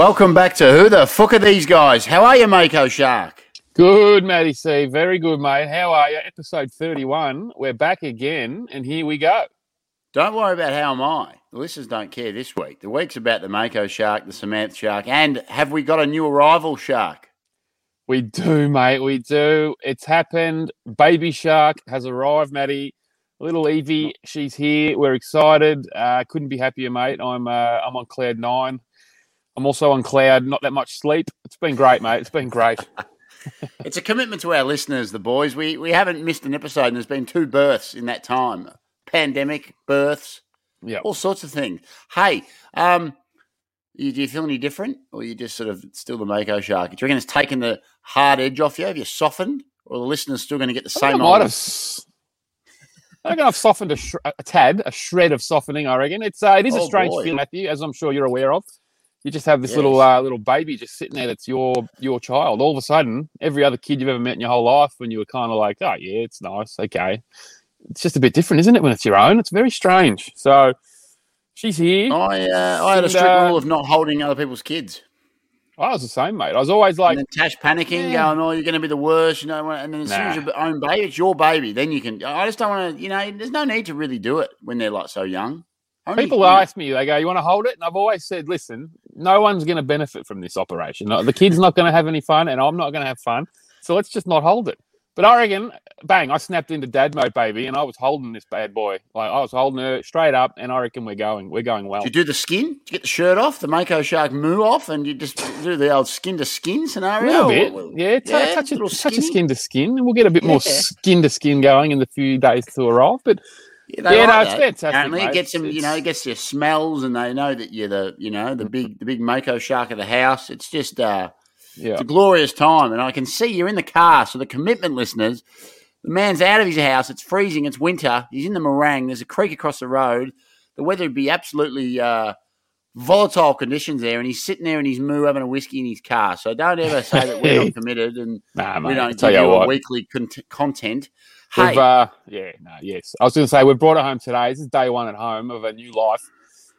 Welcome back to Who the Fuck Are These Guys? How are you, Mako Shark? Good, Matty C. Very good, mate. How are you? Episode 31. We're back again, and here we go. Don't worry about how am I. The listeners don't care this week. The week's about the Mako Shark, the Samantha Shark, and have we got a new arrival shark? We do, mate. We do. It's happened. Baby Shark has arrived, Matty. Little Evie, she's here. We're excited. Uh, couldn't be happier, mate. I'm uh, I'm on cloud nine. I'm also on cloud. Not that much sleep. It's been great, mate. It's been great. it's a commitment to our listeners, the boys. We we haven't missed an episode, and there's been two births in that time. Pandemic, births, yeah, all sorts of things. Hey, um, you, do you feel any different, or you just sort of still the Mako shark? Do you reckon it's taken the hard edge off you? Have you softened, or the listeners still going to get the same? I might have. I reckon I've softened a, sh- a, tad, a shred of softening. I reckon it's uh, it is oh, a strange boy. feeling, Matthew, as I'm sure you're aware of. You just have this yes. little uh, little baby just sitting there that's your your child. All of a sudden, every other kid you've ever met in your whole life, when you were kind of like, oh yeah, it's nice, okay. It's just a bit different, isn't it? When it's your own, it's very strange. So she's here. I uh, I had a strict uh, rule of not holding other people's kids. I was the same, mate. I was always like, and then Tash panicking, yeah. going, "Oh, you're going to be the worst," you know. And then as nah. soon as your own baby, it's your baby. Then you can. I just don't want to, you know. There's no need to really do it when they're like so young. Only, People ask me, they go, "You want to hold it?" And I've always said, "Listen, no one's going to benefit from this operation. The kid's not going to have any fun, and I'm not going to have fun. So let's just not hold it." But I reckon, bang, I snapped into dad mode, baby, and I was holding this bad boy. Like I was holding her straight up, and I reckon we're going, we're going well. Did you do the skin? Did you get the shirt off, the Mako Shark moo off, and you just do the old skin to skin scenario? A little bit, yeah. T- yeah touch, a, touch a skin to skin, and we'll get a bit yeah. more skin to skin going in the few days to arrive. But yeah, yeah like no, it's fantastic. Apparently, it gets them. You know, it gets your smells, and they know that you're the, you know, the big, the big Mako shark of the house. It's just, uh, yeah. it's a glorious time, and I can see you're in the car. So the commitment listeners, the man's out of his house. It's freezing. It's winter. He's in the meringue. There's a creek across the road. The weather would be absolutely uh, volatile conditions there, and he's sitting there in his moo having a whiskey in his car. So don't ever say that we're not committed and nah, we don't give you, you a weekly con- content. Hey. Uh, yeah, no, yes. I was going to say, we've brought her home today. This is day one at home of a new life.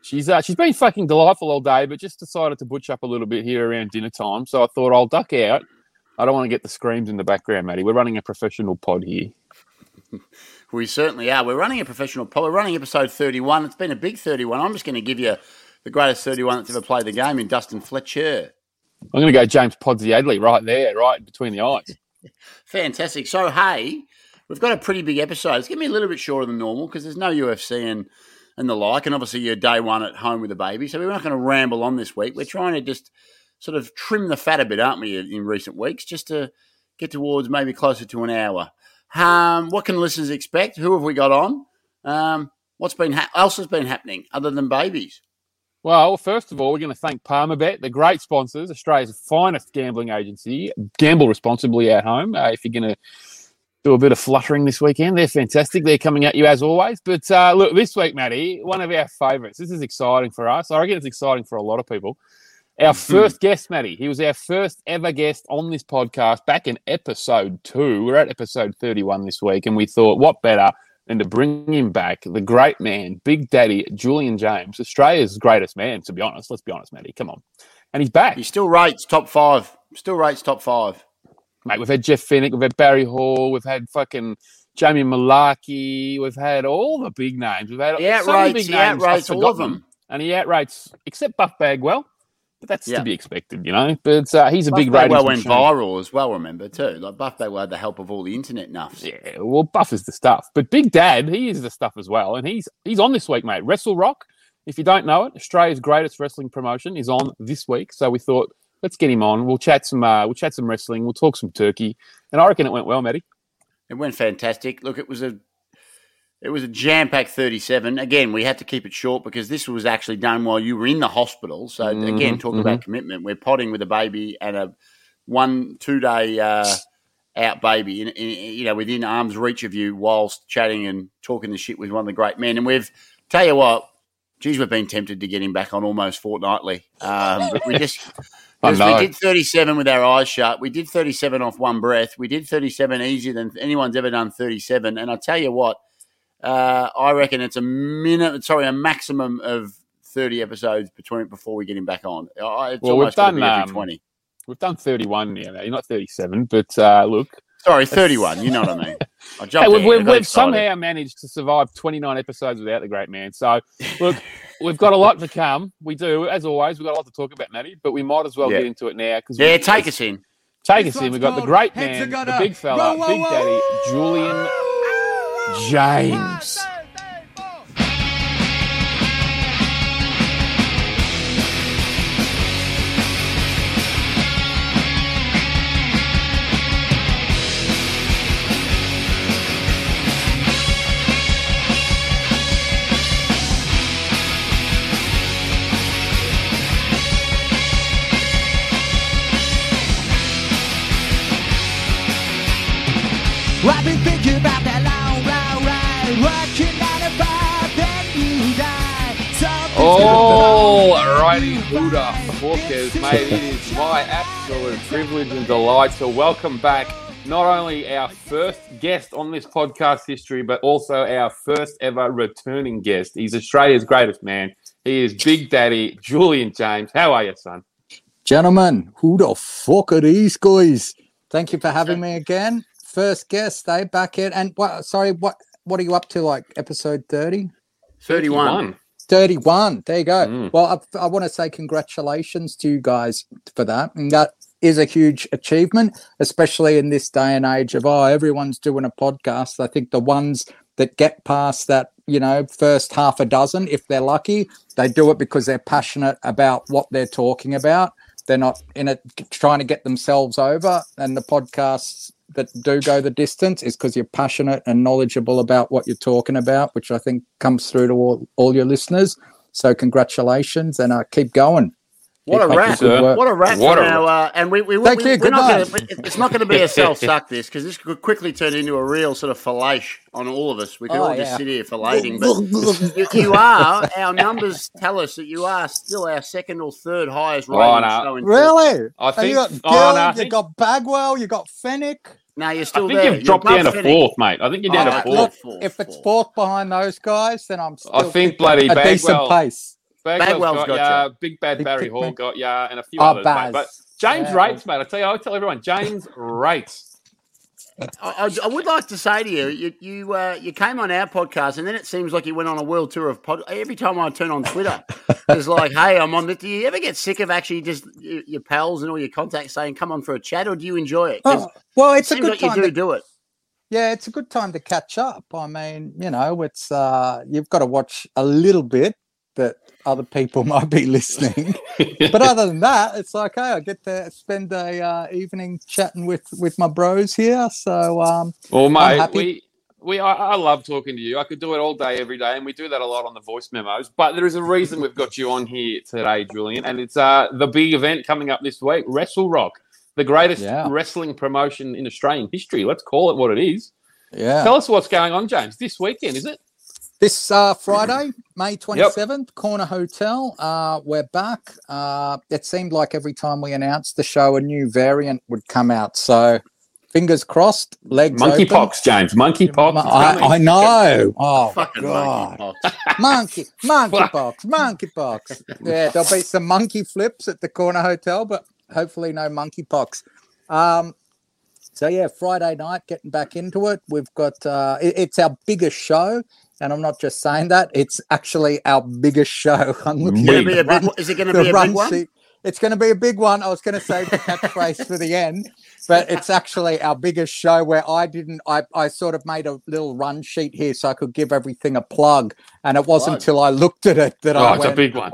She's uh, she's been fucking delightful all day, but just decided to butch up a little bit here around dinner time. So I thought I'll duck out. I don't want to get the screams in the background, Matty. We're running a professional pod here. we certainly are. We're running a professional pod. We're running episode 31. It's been a big 31. I'm just going to give you the greatest 31 that's ever played the game in Dustin Fletcher. I'm going to go James Podsiadly right there, right between the eyes. Fantastic. So, hey, we've got a pretty big episode. It's going to be a little bit shorter than normal because there's no UFC and and the like, and obviously you're day one at home with a baby, so we're not going to ramble on this week. We're trying to just sort of trim the fat a bit, aren't we, in recent weeks, just to get towards maybe closer to an hour. Um, what can listeners expect? Who have we got on? Um, what's been ha- else has been happening other than babies? Well, first of all, we're going to thank Palmerbet, the great sponsors, Australia's finest gambling agency. Gamble responsibly at home. Uh, if you're going to do a bit of fluttering this weekend. They're fantastic. They're coming at you as always. But uh, look, this week, Matty, one of our favourites. This is exciting for us. I reckon it's exciting for a lot of people. Our mm-hmm. first guest, Matty. He was our first ever guest on this podcast back in episode two. We're at episode 31 this week, and we thought, what better than to bring him back, the great man, Big Daddy Julian James, Australia's greatest man, to be honest. Let's be honest, Matty. Come on. And he's back. He still rates top five. Still rates top five mate. We've had Jeff Fenech, we've had Barry Hall, we've had fucking Jamie Mullarkey, we've had all the big names. We've had he outrates, big he names. outrates all of them. And he outrates, except Buff Bagwell. But that's yeah. to be expected, you know. But uh, he's a Buff big Bagwell went viral as well, remember, too. Like Buff Bagwell had the help of all the internet nuffs. Yeah, well, Buff is the stuff. But Big Dad, he is the stuff as well. And he's he's on this week, mate. Wrestle Rock, if you don't know it, Australia's greatest wrestling promotion is on this week. So we thought let's get him on. We'll chat some. Uh, we'll chat some wrestling. We'll talk some turkey. And I reckon it went well, Matty. It went fantastic. Look, it was a it was a jam packed 37. Again, we had to keep it short because this was actually done while you were in the hospital. So, mm-hmm, again, talk mm-hmm. about commitment. We're potting with a baby and a one, two day uh, out baby, in, in, you know, within arm's reach of you whilst chatting and talking the shit with one of the great men. And we've, tell you what, geez, we've been tempted to get him back on almost fortnightly. Um, but we just, Because we did 37 with our eyes shut. We did 37 off one breath. We did 37 easier than anyone's ever done 37. And I tell you what, uh, I reckon it's a minute, sorry, a maximum of thirty episodes between before we get him back on. It's Well, we've almost got to be done, um, twenty. We've done 31 now. You're not 37, but uh, look, Sorry, thirty-one. You know what I mean? I jumped hey, we've, we've, got we've excited. somehow managed to survive 29 episodes without the great man. So, look, we've got a lot to come. We do, as always. We've got a lot to talk about, Matty, but we might as well Yeah. get into it now. because Yeah, take us in. Take This us in. We've got the great man, the big fella, Whoa, whoa, Big whoa. Daddy, Julian James. All gonna Huda right. Hawkers, mate. It is my absolute privilege and delight to welcome back not only our first guest on this podcast history, but also our first ever returning guest. He's Australia's greatest man. He is Big Daddy Julian James. How are you, son? Gentlemen, who the fuck are these guys? Thank you for having me again. First guest, they back in. And what? Sorry, what? What are you up to? Like episode 30? 31. 31. There you go. Mm. Well, I, I want to say congratulations to you guys for that. And that is a huge achievement, especially in this day and age of, oh, everyone's doing a podcast. I think the ones that get past that, you know, first half a dozen, if they're lucky, they do it because they're passionate about what they're talking about. They're not in it trying to get themselves over. And the podcasts that do go the distance is because you're passionate and knowledgeable about what you're talking about, which I think comes through to all, all your listeners. So congratulations and uh, keep going. What a Keep up wrap! What a wrap! What for a our, uh, and we, we, we, Thank we, you, we're not gonna, it's not going to be a self suck this because this could quickly turn into a real sort of fillage on all of us. We could Oh, all just sit here fillating, but you, you are. Our numbers tell us that you are still our second or third highest rated Oh, no. show in Really? I And think. you got oh, no, you think, got Bagwell, you got Fenech. No, you're still I think there. you've dropped You're down to fourth, mate. I think you're down Oh, to fourth. Fourth, if it's fourth. fourth behind those guys, then I'm still I think keeping bloody a decent pace. Bagwell's, Bagwell's got, got ya. ya. Big Bad He Barry Hall got ya, and a few Oh, others, mate. Baz. But James Yeah. rates, mate. I tell you, I tell everyone, James rates. I, I, would like to say to you, you you, uh, you came on our podcast, and then it seems like you went on a world tour of pod. Every time I turn on Twitter, it's like, "Hey, I'm on." The, do you ever get sick of actually just your, your pals and all your contacts saying, "Come on for a chat," or do you enjoy it? Oh, well, it it's a seems good like you time. do to- do it. yeah, it's a good time to catch up. I mean, you know, it's uh, you've got to watch a little bit that other people might be listening. but other than that, it's like, hey, I get to spend a uh, evening chatting with with my bros here. So um, well, mate, we we I, I love talking to you. I could do it all day, every day, and we do that a lot on the voice memos. But there is a reason we've got you on here today, Julian, and it's uh the big event coming up this week, Wrestle Rock, the greatest Yeah. wrestling promotion in Australian history. Let's call it what it is. yeah, Tell us what's going on, James. This weekend, is it? This uh, Friday, May 27th, Corner Hotel. Uh, we're back. Uh, it seemed like every time we announced the show, a new variant would come out. So, fingers crossed, legs. Monkeypox, James. Monkeypox. I. I know. Oh, Fucking God. monkey Monkey, monkeypox, monkeypox. Yeah, there'll be some monkey flips at the Corner Hotel, but hopefully no monkeypox. Um, so yeah, Friday night, getting back into it. We've got uh, it- it's our biggest show, and I'm not just saying that; it's actually our biggest show. I'm looking at the a big Is it going to be a run big one? sheet. It's going to be a big one. I was going to say the catchphrase for the end, but it's actually our biggest show where I didn't. I, I sort of made a little run sheet here so I could give everything a plug, and it wasn't until I looked at it that Oh, I it's a big one.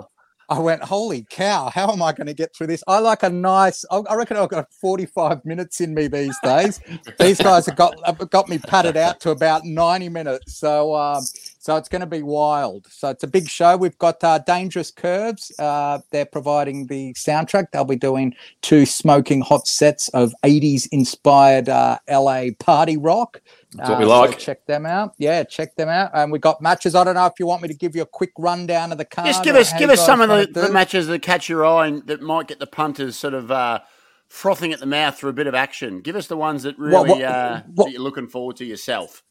I went, holy cow! How am I going to get through this? I like a nice. I reckon I've got forty-five minutes in me these days. these guys have got have got me padded out to about ninety minutes. So um, so it's going to be wild. So it's a big show. We've got uh, Dangerous Curves. Uh, they're providing the soundtrack. They'll be doing two smoking hot sets of 80s inspired uh, LA party rock. That's what we Uh, so like. check them out. Yeah, check them out. And we got matches. I don't know if you want me to give you a quick rundown of the card. Just give us give us some of the, the matches that catch your eye and that might get the punters sort of uh, frothing at the mouth for a bit of action. Give us the ones that really What- what- uh, what- that you're looking forward to yourself.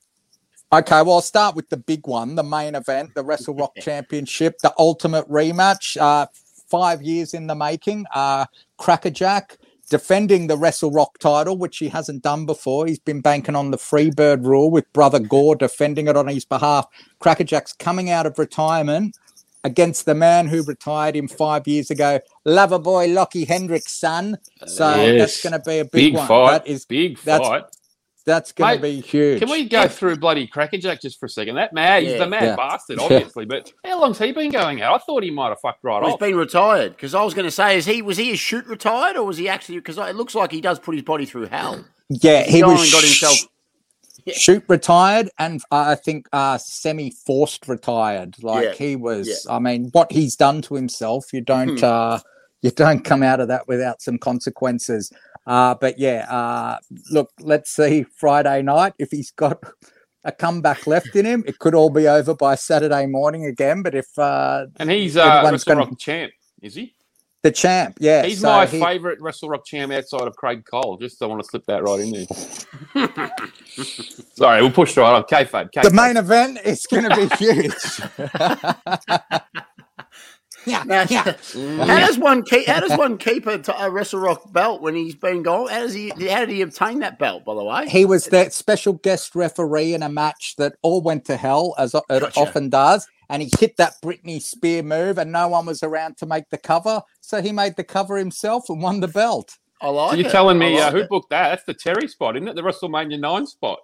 Okay, well, I'll start with the big one, the main event, the Wrestle Rock Championship, the ultimate rematch. Uh, five years in the making. Uh, Crackerjack defending the Wrestle Rock title, which he hasn't done before. He's been banking on the Freebird rule with Brother Gore defending it on his behalf. Crackerjack's coming out of retirement against the man who retired him five years ago, Loverboy Lockie Hendricks' son. So Yes. that's going to be a big, Big one. fight. That is Big that's- fight. That's going to be huge. Can we go through bloody Crackerjack just for a second? That mad, he's Yeah. the mad Yeah. bastard, obviously. But how long's he been going out? I thought he might have fucked right Well, he's off. been retired because I was going to say, is he was he a shoot retired or was he actually? Because it looks like he does put his body through hell. Yeah, he gone was got himself. shoot retired and uh, I think uh, semi forced retired. Like Yeah, he was. yeah. I mean, what he's done to himself, you don't Hmm. uh, you don't come out of that without some consequences. Uh, but yeah, uh, look, let's see Friday night if he's got a comeback left in him. It could all be over by Saturday morning again. But if uh, And he's uh, Wrestle Rock champ, is he? the champ, yeah, He's so my he- favourite Wrestle Rock champ outside of Craig Cole. Just I want to slip that right in there. Sorry, we'll push right on. Kayfabe. The main event is going to be huge. yeah, yeah. how does one keep? How does one keep a, t- a Wrestle Rock belt when he's been gone? How does he? How did he obtain that belt? By the way, He was that special guest referee in a match that all went to hell, as it Gotcha. often does. And he hit that Britney Spear move, and no one was around to make the cover. So he made the cover himself and won the belt. I like. So you're it. telling me I uh, who booked that? That's the Terry spot, isn't it? The WrestleMania 9 spot.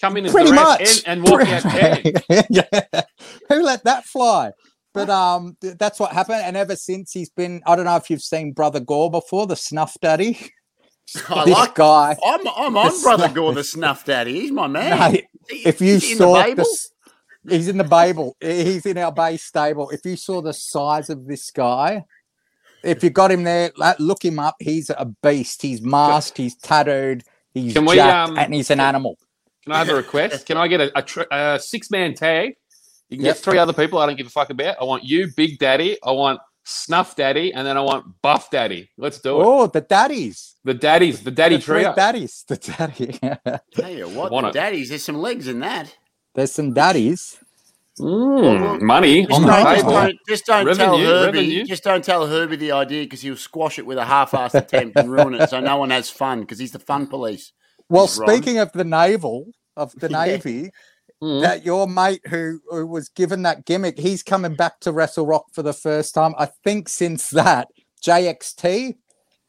Come in as Pretty the ref much. and, and walk out 10. yeah. Who let that fly? But um, th- that's what happened. And ever since he's been, I don't know if you've seen Brother Gore before, the Snuff Daddy. I this like. guy. I'm, I'm on The Brother Gore, the Snuff Daddy. He's my man. No, He- if you is he saw the the, Babel? s- he's in the Babel. He's in our base stable. If you saw the size of this guy, if you got him there, look him up. He's a beast. He's masked. He's tattooed. He's we, jacked, um, and he's an animal. Can I have a request? Can I get a, a, tr- a six man tag? You can Yep. get three other people I don't give a fuck about. I want you, Big Daddy. I want Snuff Daddy. And then I want Buff Daddy. Let's do it. Oh, the daddies. The daddies, the daddy the three trio. daddies. The daddy. Tell you what, the it. daddies. There's some legs in that. There's some daddies. Mm, money Just on the don't, just don't, just don't tell Herbie. revenue. Just don't tell Herbie the idea because he'll squash it with a half-assed attempt and ruin it, so no one has fun because he's the fun police. Well, He's wrong. speaking of the naval, of the Yeah. navy, Mm. that your mate who, who was given that gimmick, he's coming back to Wrestle Rock for the first time. I think since that, JXT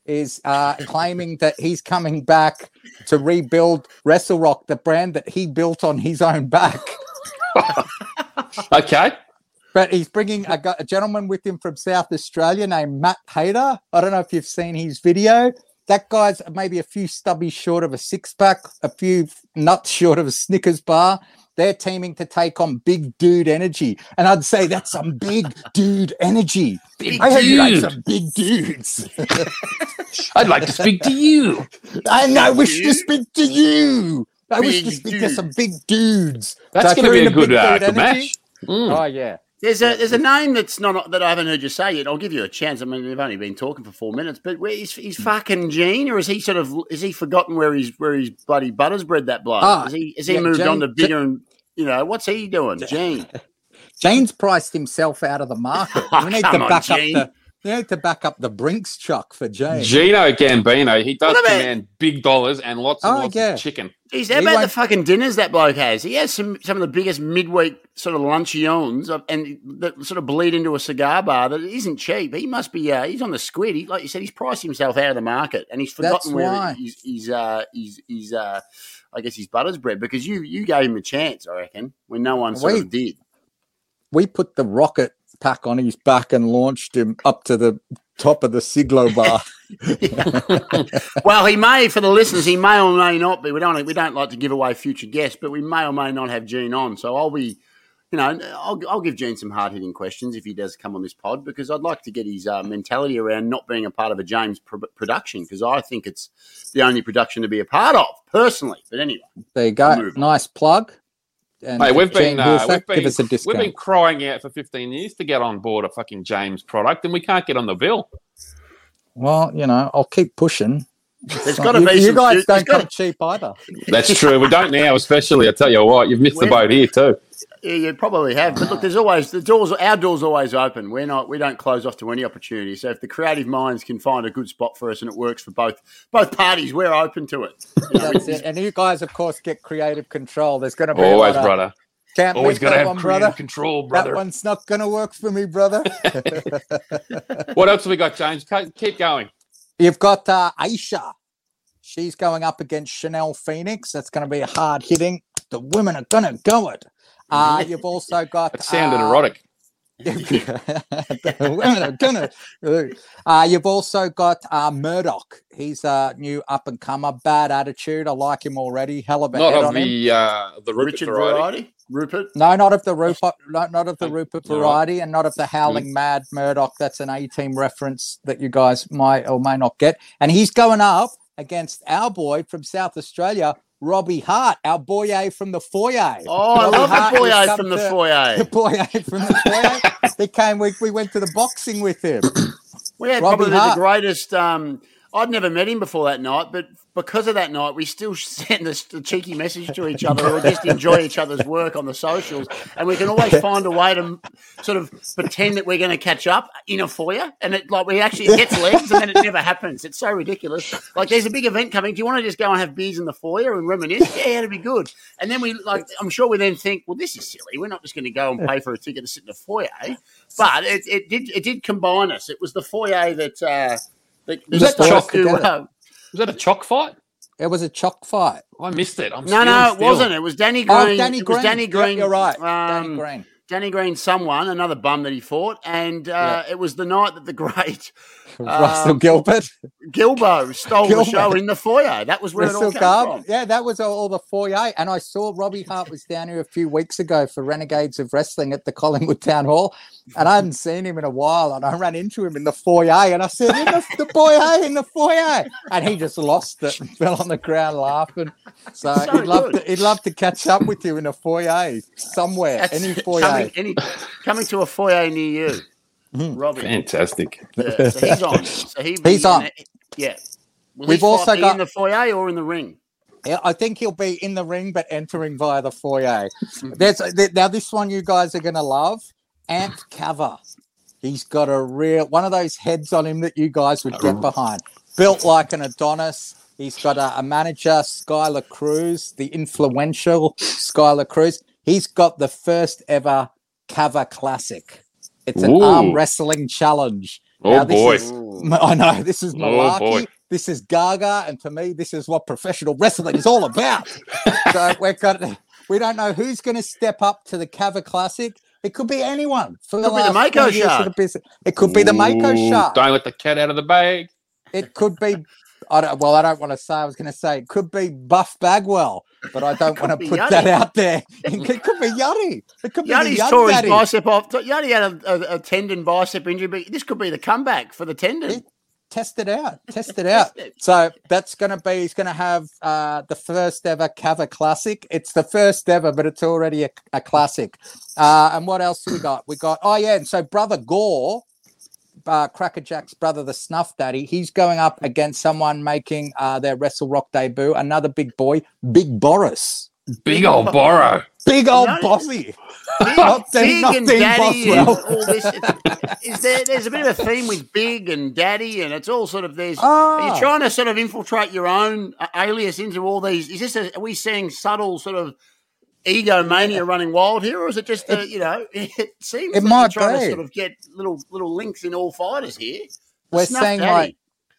is uh, claiming that he's coming back to rebuild Wrestle Rock, the brand that he built on his own back. Okay. But he's bringing a, a gentleman with him from South Australia named Matt Hayter. I don't know if you've seen his video. That guy's maybe a few stubbies short of a six pack, a few nuts short of a Snickers bar. They're teaming to take on Big Dude Energy. And I'd say that's some big dude energy. Big I heard you like some big dudes. I'd like to speak to you. and I wish to speak to you. I wish to Big speak to some big dudes. That's So going to be a good, uh, Dude good Energy- match. Mm. Oh, yeah. There's a there's a name that's not that I haven't heard you say yet. I'll give you a chance. I mean, we've only been talking for four minutes, but where is he's fucking Gene, or is he sort of is he forgotten where he's where his bloody butters bred that bloke? Ah, is he is he yeah, moved on to bigger and you know what's he doing, Gene? Jane's priced himself out of the market. Oh, You need to on, back up the you need to back up the Brinks truck for Jane. Gino Gambino, he does What about- command big dollars and lots and Oh, lots yeah. of chicken. He's how He about the won't- fucking dinners that bloke has? He has some some of the biggest midweek sort of luncheons of- and that sort of bleed into a cigar bar that isn't cheap. He must be uh, he's on the squid. He, like you said, he's priced himself out of the market and he's That's forgotten where why. he's he's uh, he's, he's uh, I guess his butter's bred because you you gave him a chance, I reckon, when no one sort We- of did. We put the rocket pack on his back and launched him up to the top of the Siglo bar. well, he may, for the listeners, he may or may not be. We don't we don't like to give away future guests, but we may or may not have Gene on. So I'll be, you know, I'll, I'll give Gene some hard hitting questions if he does come on this pod because I'd like to get his uh, mentality around not being a part of a James pro- production because I think it's the only production to be a part of personally. But anyway, There you go. Nice plug. And Mate, we've Jane been, uh, we've been, give us a we've been crying out for 15 years to get on board a fucking James product, and we can't get on the bill. Well, you know, I'll keep pushing. There's got to you, be you some. guys there's don't gotta- come cheap either. That's true. We don't now, especially. I tell you what, you've missed the boat here too. Yeah, you probably have. But look, there's always the doors. Our doors always open. We're not. We don't close off to any opportunity. So if the creative minds can find a good spot for us and it works for both both parties, we're open to it. You know, That's it. And you guys, of course, get creative control. There's going to be a Always, lot brother. Can't Always beat got to have one, creative brother. control, That brother. one's not going to work for me, brother. What else have we got, James? Keep- Keep going. You've got uh, Aisha. She's going up against Chanel Phoenix. That's going to be a hard hitting. The women are going to go it. Uh, you've also got. That sounded uh, erotic. the women are gonna. Uh, you've also got uh, Murdoch. He's a new up and comer, bad attitude. I like him already. Hell of a Not head of on him. the uh, the Rupert Richard variety. variety, Rupert. No, not of the Rupert, not, not of the Rupert all right. variety, and not of the Howling Mad Murdoch. That's an A team reference that you guys might or may not get. And he's going up against our boy from South Australia, Robbie Hart, our boy from the foyer. Oh, I Robbie love Hart the boy has come from the to- foyer. The boy from the foyer. he came. We, we went to the boxing with him. We had Robbie probably Hart. the greatest. Um, I'd never met him before that night, but because of that night, we still send this a cheeky message to each other or just enjoy each other's work on the socials. And we can always find a way to sort of pretend that we're going to catch up in a foyer. And it like we actually it gets legs and then it never happens. It's so ridiculous. Like there's a big event coming. Do you want to just go and have beers in the foyer and reminisce? Yeah, it'd be good. And then we like I'm sure we then think, well, this is silly. We're not just going to go and pay for a ticket to sit in the foyer. But it, it did it did combine us. It was the foyer that uh, that, that Was that started chalk to, uh, Was that a chalk fight? It was a chalk fight. I missed it. I'm no, no, it still. wasn't. It was Danny Green. Oh, Danny it was Green. Danny Yep, Green. you're right. Um, Danny Green. Danny Green, someone, another bum that he fought, and uh, it was the night that the great Russell um, Gilbert. Gilbo stole Gilbert. the show in the foyer. That was where it all came from. Yeah, that was all the foyer. And I saw Robbie Hart was down here a few weeks ago for Renegades of Wrestling at the Collingwood Town Hall. And I hadn't seen him in a while. And I ran into him in the foyer and I said, in the, the foyer, in the foyer. And he just lost it and fell on the ground laughing. So, So he'd, love to, he'd love to catch up with you in a foyer somewhere, That's any foyer. Coming, any, coming to a foyer near you, Hmm. Robbie. Fantastic. Yeah, so he's on. So he, He's on. Yeah. Will We've he also got- in the foyer or in the ring. Yeah, I think he'll be in the ring, but entering via the foyer. There's th- now this one you guys are going to love. Ant Cover. He's got a real one of those heads on him that you guys would get behind. Built like an Adonis. He's got a, a manager, Skylar Cruz, the influential Skylar Cruz. He's got the first ever Cover Classic. It's an Ooh. arm wrestling challenge. Oh Now, this boy. is- I know this is Oh, malarkey. boy. this is Gaga, and to me, this is what professional wrestling is all about. so we're got, we don't know who's going to step up to the Cover Classic. It could be anyone. For Could be the Mako Shark. of the. It could be the Mako Ooh, Shark. Don't let the cat out of the bag. It could be. I don't, well, I don't want to say. I was going to say it could be Buff Bagwell, but I don't want to put Yachty. that out there. It could be Yachty. It could be the Yachty's young tore his bicep off. Yachty had a, a, a tendon bicep injury, but this could be the comeback for the tendon. test it out. Test it out. So that's going to be. He's going to have uh, the first ever cover classic. It's the first ever, but it's already a, a classic. Uh, and what else do we got? We got. Oh yeah, and so brother Gore. Uh, Cracker Jack's brother, the Snuff Daddy, he's going up against someone making uh, their Wrestle Rock debut. Another big boy, Big Boris, Big old borrow. big old No. Big, bossy. Not big not and daddy and all this. Is there? There's a bit of a theme with big and daddy, and it's all sort of there's. Ah. Are you trying to sort of infiltrate your own uh, alias into all these? Is this? A, are we seeing subtle sort of egomania running wild here, or is it just a, you know? It seems It like might trying be. to sort of get little little links in all fighters here. The We're Snuff seeing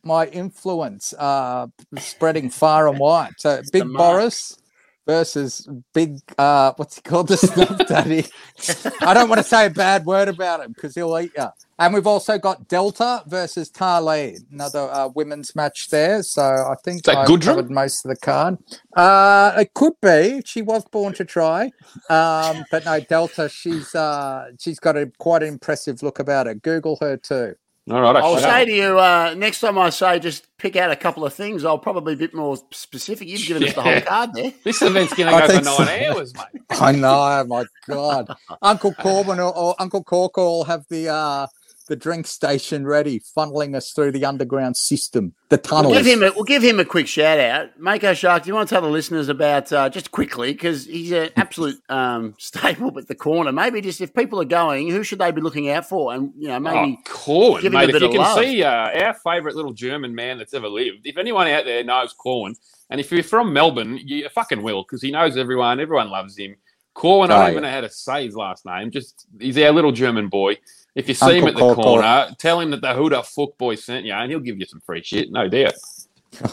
my influence uh spreading far and wide. So Big mark. Boris versus Big uh what's he called the Snuff Daddy. I don't want to say a bad word about him because he'll eat you. And we've also got Delta versus Tarlee, another uh, women's match there. So I think that Gudrun? covered most of the card. Uh, it could be. She was born to try, um, but no, Delta. She's uh, she's got a quite impressive look about her. Google her too. All right. I'll I say to you uh, next time I say just pick out a couple of things. I'll probably be a bit more specific. You've given us the whole card there. this event's going to go for nine so. hours, mate. I know, my God. Uncle Corbin or, or Uncle Corker will have the uh the drink station ready, funneling us through the underground system, the tunnels. We'll give him a, we'll give him a quick shout out. Mako Shark, do you want to tell the listeners about uh, just quickly because he's an absolute um, staple at the corner. Maybe just if people are going, who should they be looking out for? And you know, maybe oh, Corwin, give him mate. a bit If you of can love. see uh, our favourite little German man that's ever lived, if anyone out there knows Corwin, and if you're from Melbourne, you fucking will because he knows everyone. Everyone loves him. Corwin, I Oh, don't yeah. even know how to say his last name. Just he's our little German boy. If you see him at the Corkor. corner, tell him that the Huda fuck boy sent you, and he'll give you some free shit, no doubt.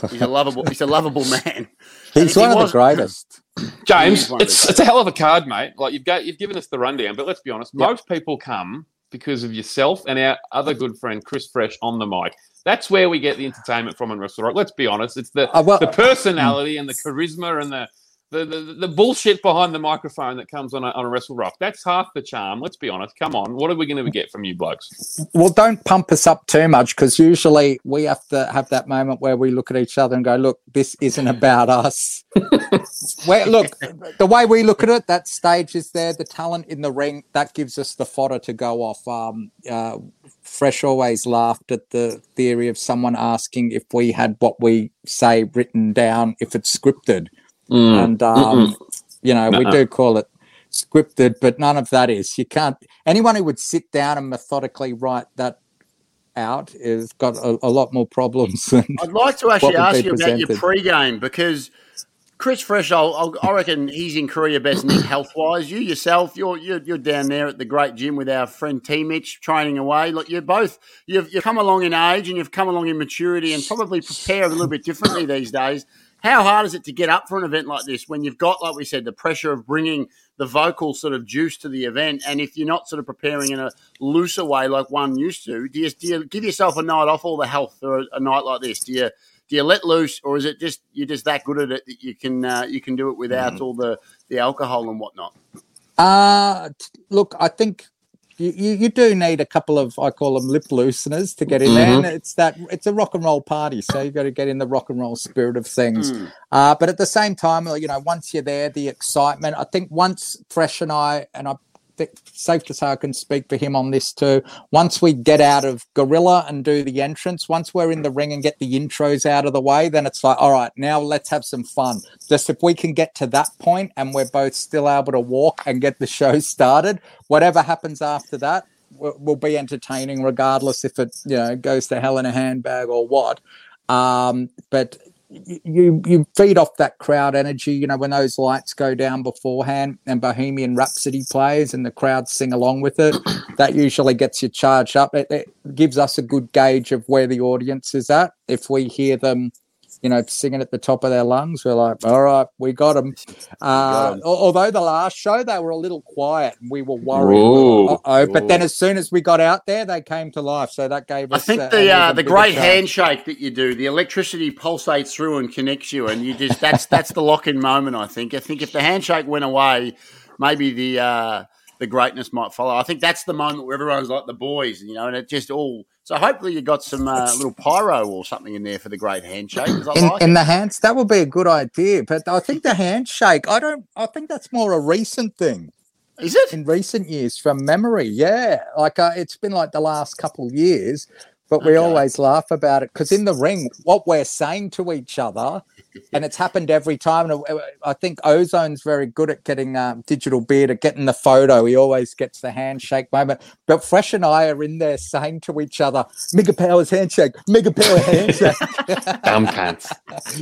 he's a lovable he's a lovable man. He's He one of was- the greatest. James, He's one of it's the it's a hell of a card, mate. Like you've got you've given us the rundown, but let's be honest, Yep. most people come because of yourself and our other good friend Chris Fresh on the mic. That's where we get the entertainment from in Wrestle Rock. Let's be honest, it's the Uh, well, the personality and the charisma and the the, the, the bullshit behind the microphone that comes on a, on a Wrestle Rock. That's half the charm. Let's be honest. Come on, what are we going to get from you blokes? well, don't pump us up too much because usually we have to have that moment where we look at each other and go, "Look, this isn't about us." where, look, the way we look at it, that stage is there. The talent in the ring that gives us the fodder to go off. Um, uh, Fresh always laughed at the theory of someone asking if we had what we say written down if it's scripted, and um, you know we Nuh-uh. do call it scripted, but none of that is. You can't. Anyone who would sit down and methodically write that out has got a, a lot more problems than. I'd like to actually ask be you about your presented? pre-game because Chris Fresh, I'll, I'll, I reckon he's in career best nick health wise. You yourself, you're, you're you're down there at the great gym with our friend T Mitch training away. Look, you're both you've you've come along in age and you've come along in maturity and probably prepare a little bit differently these days. How hard is it to get up for an event like this when you've got, like we said, the pressure of bringing the vocal sort of juice to the event, and if you're not sort of preparing in a looser way like one used to, do you, do you give yourself a night off all the health for a, a night like this? Do you do you let loose, or is it just you're just that good at it that you can uh, you can do it without all the the alcohol and whatnot? Uh, look, I think you, you, you do need a couple of, I call them lip looseners to get in there. And it's that, it's a rock and roll party. So you've got to get in the rock and roll spirit of things. Mm. Uh, but at the same time, you know, once you're there, the excitement, I think once Fresh and I, and I safe to say I can speak for him on this too. Once we get out of Gorilla and do the entrance, once we're in the ring and get the intros out of the way, then it's like, all right, now let's have some fun. Just if we can get to that point and we're both still able to walk and get the show started, whatever happens after that will, will be entertaining, regardless if it you know goes to hell in a handbag or what. Um, but you you feed off that crowd energy. You know when those lights go down beforehand and Bohemian Rhapsody plays and the crowd sing along with it, that usually gets you charged up. It, it gives us a good gauge of where the audience is at. If we hear them. You know, singing at the top of their lungs, we're like, "All right, we got them." Uh, although the last show they were a little quiet, and we were worried. Ooh. Uh-oh. But then as soon as we got out there, they came to life. So that gave I us. think uh, the uh, the great handshake that you do, the electricity pulsates through and connects you, and you just that's that's the lock in moment. I think. I think if the handshake went away, maybe the uh, the greatness might follow. I think that's the moment where everyone's like the boys, you know, and it just all. So hopefully you got some uh, little pyro or something in there for the great handshake. in, like in the hands that would be a good idea but i think the handshake i don't i think that's more a recent thing Is it? in recent years from memory yeah like uh, it's been like the last couple of years but we Okay. always laugh about it because in the ring what we're saying to each other and it's happened every time and uh, i think ozone's very good at getting um, digital beard at getting the photo he always gets the handshake moment but fresh and i are in there saying to each other mega powers handshake mega power handshake Dumb cunts.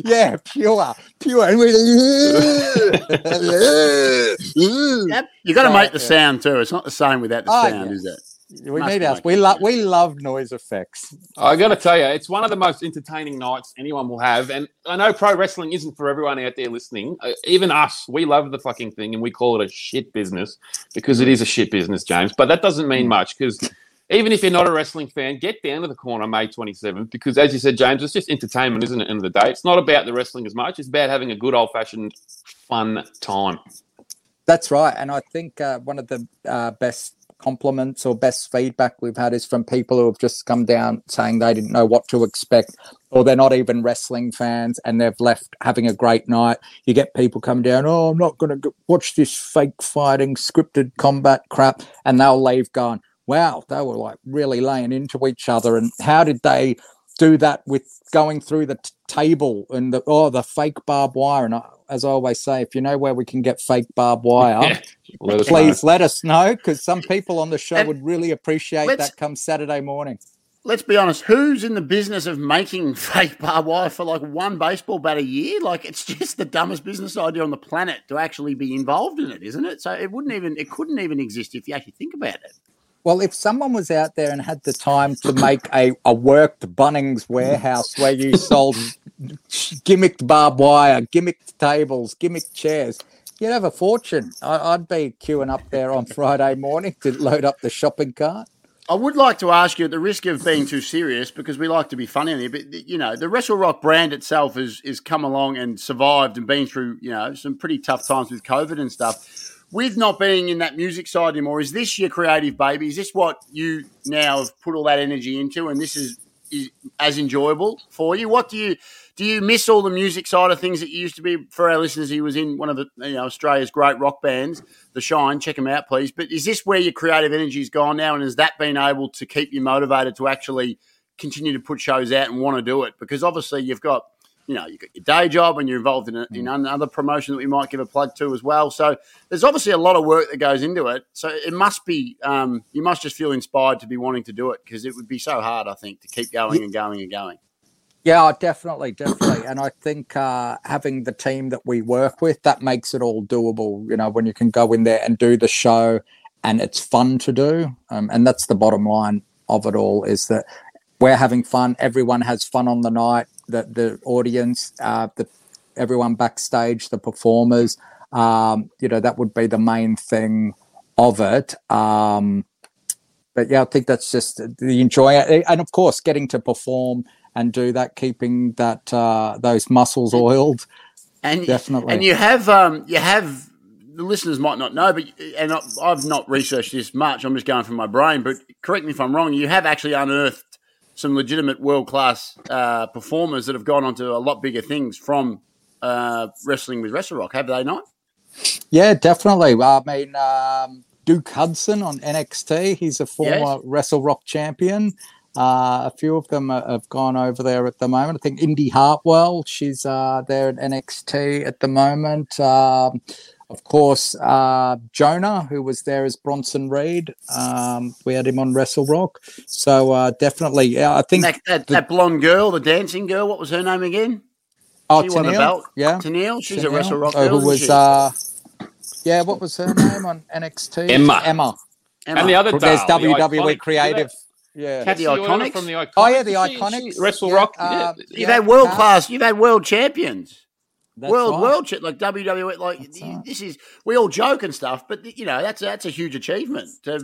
yeah, pure, pure. And we Yep. You got to So, make the yeah. sound too. It's not the same without the Oh, sound, yeah. is it? We Must need be us. We love we love noise effects. I got to tell you, it's one of the most entertaining nights anyone will have. And I know pro wrestling isn't for everyone out there listening. Uh, even us, we love the fucking thing and we call it a shit business because it is a shit business, James. But that doesn't mean much because even if you're not a wrestling fan, get down to the corner May 27th because, as you said, James, it's just entertainment, isn't it? End of the day, it's not about the wrestling as much. It's about having a good old fashioned fun time. That's right. And I think uh, one of the uh, best compliments or best feedback we've had is from people who have just come down saying they didn't know what to expect or they're not even wrestling fans and they've left having a great night. You get people come down, oh, I'm not going to watch this fake fighting, scripted combat crap. And they'll leave going, wow, they were like really laying into each other. And how did they do that with going through the t- table and the oh the fake barbed wire? And I, as I always say, if you know where we can get fake barbed wire, Let us please let us know because some people on the show And would really appreciate that come Saturday morning. Let's be honest. Who's in the business of making fake barbed wire for like one baseball bat a year? Like it's just the dumbest business idea on the planet to actually be involved in it, isn't it? So it wouldn't even, it couldn't even exist if you actually think about it. Well, if someone was out there and had the time to make a, a worked Bunnings warehouse where you sold gimmicked barbed wire, gimmicked tables, gimmicked chairs, you'd have a fortune. I, I'd be queuing up there on Friday morning to load up the shopping cart. I would like to ask you, at the risk of being too serious, because we like to be funny here, but you know, the Wrestle Rock brand itself has is come along and survived and been through, you know, some pretty tough times with COVID and stuff. With not being in that music side anymore, is this your creative baby? Is this what you now have put all that energy into, and this is, is as enjoyable for you? What do you do? You miss all the music side of things that you used to be? For our listeners, he was in one of the you know Australia's great rock bands, The Shine. Check him out, please. But is this where your creative energy's gone now, and has that been able to keep you motivated to actually continue to put shows out and want to do it? Because obviously you've got you know you've got your day job and you're involved in, a, in another promotion that we might give a plug to as well. So there's obviously a lot of work that goes into it. So it must be um, you must just feel inspired to be wanting to do it because it would be so hard, I think, to keep going and going and going. Yeah, definitely, definitely. And I think uh, having the team that we work with, that makes it all doable. You know, when you can go in there and do the show and it's fun to do. Um, and that's the bottom line of it all is that we're having fun. Everyone has fun on the night. The, the audience, uh, the everyone backstage, the performers, um, you know, that would be the main thing of it. Um, but yeah, I think that's just the enjoy, and of course, getting to perform and do that, keeping that uh, those muscles oiled. And Definitely. and you have um, you have the listeners might not know, but and I've not researched this much. I'm just going from my brain. But correct me if I'm wrong. You have actually unearthed some legitimate world class uh, performers that have gone on to a lot bigger things from uh, wrestling with Wrestle Rock, have they not? Yeah, definitely. I mean, um, Duke Hudson on NXT. He's a former Yes. Wrestle Rock champion. Uh, a few of them have gone over there at the moment. I think Indy Hartwell, she's uh, there at NXT at the moment. Um, of course, uh, Jonah, who was there as Bronson Reed. Um, we had him on Wrestle Rock. So uh, definitely, yeah, I think. That, that, the- that blonde girl, the dancing girl, what was her name again? oh, she won a belt. Yeah. Tenille, she's a Wrestle Rock uh, girl. who isn't was she? uh, yeah, what was her name on NXT? Emma. Emma. Emma. And the other There's Dale, the WWE iconic- creative. Yeah. Cassie The Oyler Iconics? from the Iconics. Oh yeah, the She- she- iconics. Wrestle Yeah, Rock. uh, yeah. You've yeah, had world uh, class. You've had world champions. That's world right. world cha- like WWE. Like That's you- right. this is we all joke and stuff, but you know that's a, that's a huge achievement to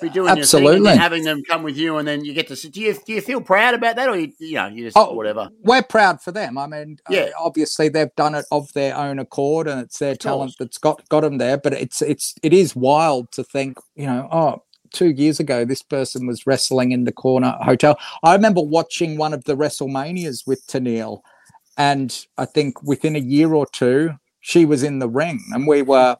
be doing your thing and Absolutely. having them come with you, and then you get to. sit- Do you do you feel proud about that, or you, you know you just Oh, whatever? We're proud for them. I mean, uh, Yeah. obviously they've done it of their own accord, and it's their Of talent course. that's got got them there. But it's it's it is wild to think, you know, oh, two years ago this person was wrestling in the corner hotel. I remember watching one of the WrestleManias with Tenille, and I think within a year or two she was in the ring, and we were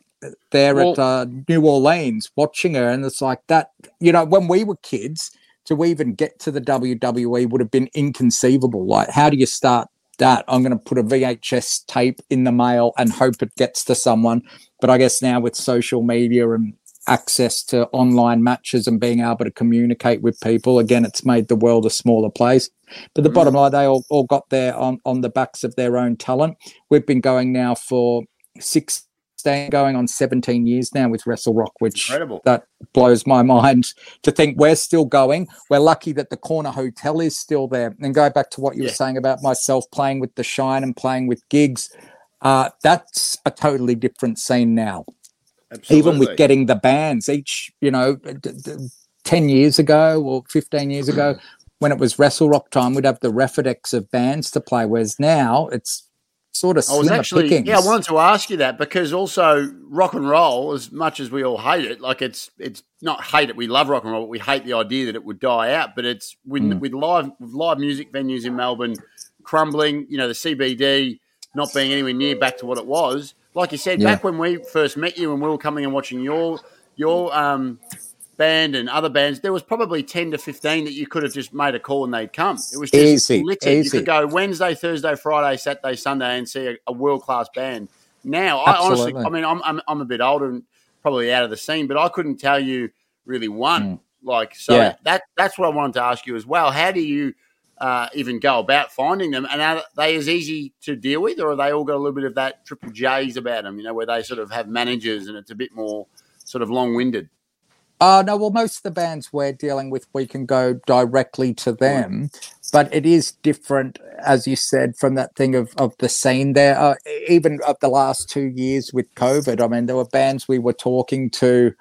there at uh, New Orleans watching her, and it's like that. You know, when we were kids, to even get to the WWE would have been inconceivable. Like, how do you start that? I'm going to put a VHS tape in the mail and hope it gets to someone. But I guess now with social media and access to online matches and being able to communicate with people, again, it's made the world a smaller place. But the Mm. bottom line, they all, all got there on, on the backs of their own talent. We've been going now for six, going on 17 years now with Wrestle Rock, which Incredible. that blows my mind to think we're still going. We're lucky that the corner hotel is still there. And go back to what you Yeah. were saying about myself playing with the shine and playing with gigs. Uh, that's a totally different scene now. Even with getting the bands, each, you know, d- d- 10 years ago or 15 years ago, when it was Wrestle Rock time, we'd have the Refidex of bands to play. Whereas now it's sort of I was actually pickings. yeah. I wanted to ask you that because also rock and roll, as much as we all hate it, like it's it's not hate it. We love rock and roll, but we hate the idea that it would die out. But it's with Mm. with live with live music venues in Melbourne crumbling. You know, the CBD not being anywhere near back to what it was. Like you said, Yeah. back when we first met you and we were coming and watching your your um band and other bands, there was probably ten to fifteen that you could have just made a call and they'd come. It was just Easy, littered. You could go Wednesday, Thursday, Friday, Saturday, Sunday, and see a, a world class band. Now, I honestly, I mean, I'm, I'm I'm a bit older and probably out of the scene, but I couldn't tell you really one. Like, so Mm. Yeah. that that's what I wanted to ask you as well. How do you uh, even go about finding them? And are they as easy to deal with, or are they all got a little bit of that triple J's about them? You know, where they sort of have managers and it's a bit more sort of long winded. Uh, no, well, most of the bands we're dealing with, we can go directly to them, but it is different, as you said, from that thing of, of the scene there. Uh, even of the last two years with COVID, I mean, there were bands we were talking to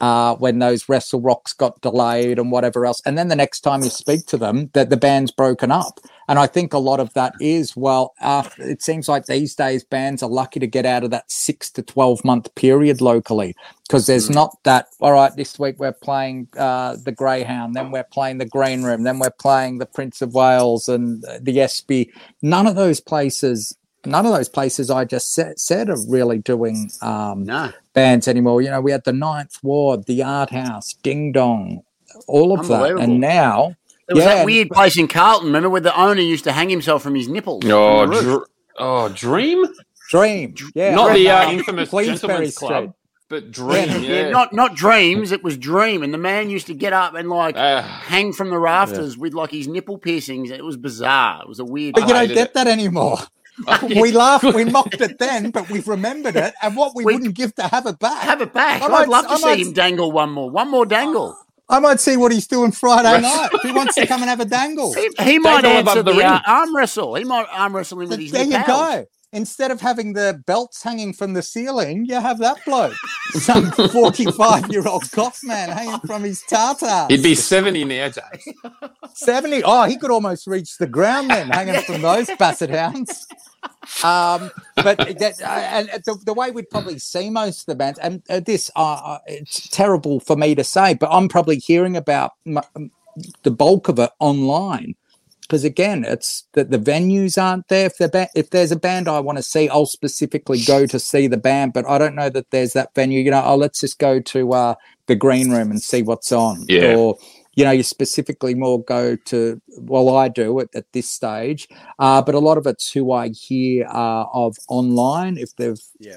uh, when those Wrestle Rocks got delayed and whatever else. And then the next time you speak to them, that the band's broken up. And I think a lot of that is, well, uh, it seems like these days bands are lucky to get out of that six to 12 month period locally because there's not that, all right, this week we're playing uh, the Greyhound, then we're playing the Green Room, then we're playing the Prince of Wales and the Espy. None of those places. None of those places I just said, said are really doing um, No, bands anymore. You know, we had the Ninth Ward, the Art House, Ding Dong, all of that. And now, there was Yeah, that weird place in Carlton. Remember where the owner used to hang himself from his nipples? Oh, from the roof? dr- oh, Dream? Dream. Yeah. Not the uh, infamous Queensberry Gentleman's Street. Club, but Dream. Yeah. Yeah, not not dreams. It was dream, and the man used to get up and like Ah. hang from the rafters with like his nipple piercings. It was bizarre. It was a weird. But you don't get it. that anymore. we laughed, we mocked it then, but we've remembered it. And what we, We- wouldn't give to have it back. Have it back. I I'd might- love to I see might- him dangle one more. One more dangle. I might see what he's doing Friday Right. night. If he wants to come and have a dangle. He, he might Dangle answer the, the uh, ring. arm wrestle. He might arm wrestle him with his there you lapels. go. Instead of having the belts hanging from the ceiling, you have that bloke. Some 45 year old cough man hanging from his tartar. He'd be 70 now, Jay. 70. Oh, he could almost reach the ground then, hanging from those basset hounds. Um, but that, uh, and the, the way we'd probably see most of the bands, and uh, this, uh, uh, it's terrible for me to say, but I'm probably hearing about m- the bulk of it online. Because again, it's that the venues aren't there. If, ba- if there's a band I want to see, I'll specifically go to see the band. But I don't know that there's that venue. You know, oh, let's just go to uh, the green room and see what's on. Yeah. Or you know, you specifically more go to. Well, I do it at this stage, uh, but a lot of it's who I hear uh, of online. If they've, Yeah.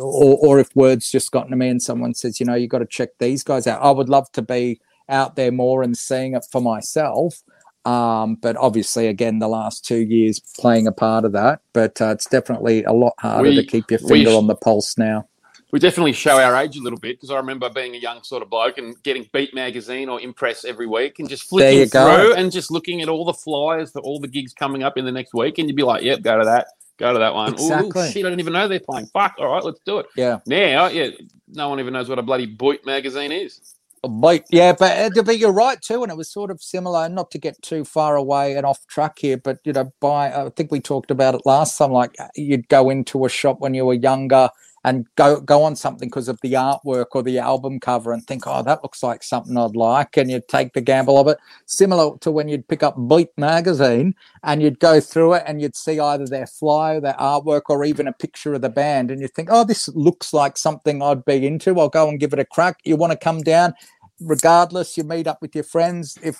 or or if words just gotten to me and someone says, you know, you got to check these guys out. I would love to be out there more and seeing it for myself. Um, but obviously, again, the last two years playing a part of that. But uh, it's definitely a lot harder We- to keep your finger sh- on the pulse now. We definitely show our age a little bit because I remember being a young sort of bloke and getting Beat Magazine or Inpress every week and just There flicking you go. through and just looking at all the flyers for all the gigs coming up in the next week. And you'd be like, yep, go to that, go to that one. Exactly. Oh, shit, I don't even know they're playing. Fuck, all right, let's do it. Yeah. Now, yeah, no one even knows what a bloody Beat Magazine is. But yeah, but, uh, but you're right too, and it was sort of similar. Not to get too far away and off track here, but you know, by I think we talked about it last time. Like uh, you'd go into a shop when you were younger and go go on something because of the artwork or the album cover, and think, oh, that looks like something I'd like, and you'd take the gamble of it. Similar to when you'd pick up Beat magazine and you'd go through it and you'd see either their flyer, their artwork, or even a picture of the band, and you think, oh, this looks like something I'd be into. I'll go and give it a crack. You want to come down regardless, you meet up with your friends. If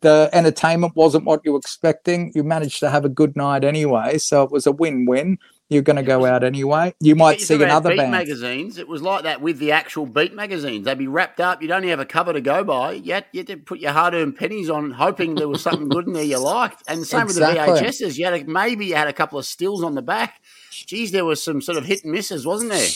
the entertainment wasn't what you were expecting, you managed to have a good night anyway. So it was a win win. You're going to go out anyway. You might see another beat band. magazines. It was like that with the actual beat magazines. They'd be wrapped up. You'd only have a cover to go by. You had, you had to put your hard-earned pennies on, hoping there was something good in there you liked. And the same Exactly. with the VHSs. You had a, maybe you had a couple of stills on the back. Geez, there was some sort of hit and misses, wasn't there?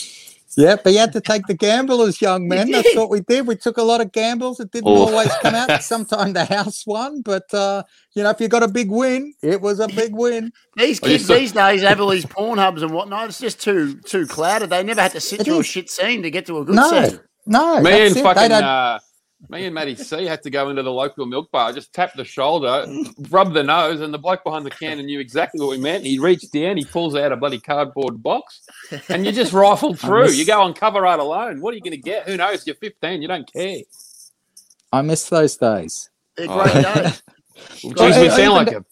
Yeah, but you had to take the gamble as young men. You That's what we did. We took a lot of gambles. It didn't Oh. always come out. Sometimes the house won, but uh, you know, if you got a big win, it was a big win. These kids saw- these days have all these porn hubs and whatnot. It's just too too clouded. They never had to sit It through a shit scene to get to a good No, scene. no, me that's and it. Fucking don't- uh, me and Matty C had to go into the local milk bar, just tap the shoulder, rub the nose, and the bloke behind the counter knew exactly what we meant. He reached down, he pulls out a bloody cardboard box, and you just rifle through. miss- You go on cover art alone. What are you going to get? Who knows? You're 15. You don't care. I miss those days. They're Oh. great days. Well, Well, geez, I- we sound like a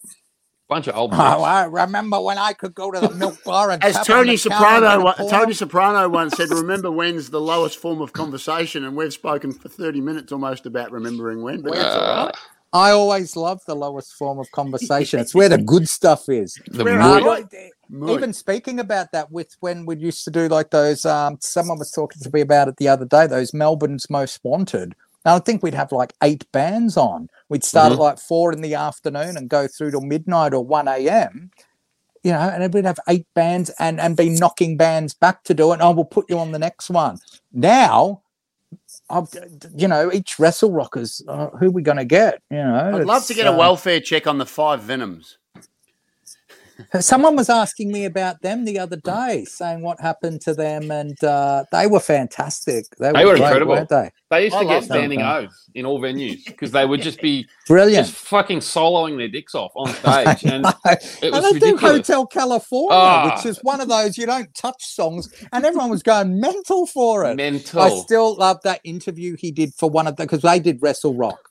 Bunch of old. Oh. I remember when I could go to the milk bar and As Tony the cow and Soprano, get a wa- pour. Tony Soprano once said, "Remember when's the lowest form of conversation?" And we've spoken for thirty minutes almost about remembering when, but that's all right. I always love the lowest form of conversation. It's where the good stuff is. The Where Moy- Uh, Moy. even speaking about that with when we used to do like those um someone was talking to me about it the other day those melbourne's most wanted and i think we'd have like eight bands on we'd start Mm-hmm. at like four in the afternoon and go through till midnight or 1 a.m you know and we'd have eight bands and and be knocking bands back to do it and i will put you on the next one now I've, you know, each wrestle rockers, uh, who are we going to get? You know, I'd love to get a uh, welfare check on the five Venoms. Someone was asking me about them the other day, saying what happened to them, and uh, they were fantastic. They, They were great, incredible. weren't they? They used I to get love them. standing O's in all venues because they would just be Brilliant. just fucking soloing their dicks off on stage, and and it was they do. Hotel California, Ah. which is one of those you don't touch songs, and everyone was going mental for it. mental. I still love that interview he did for one of the because they did Wrestle Rock.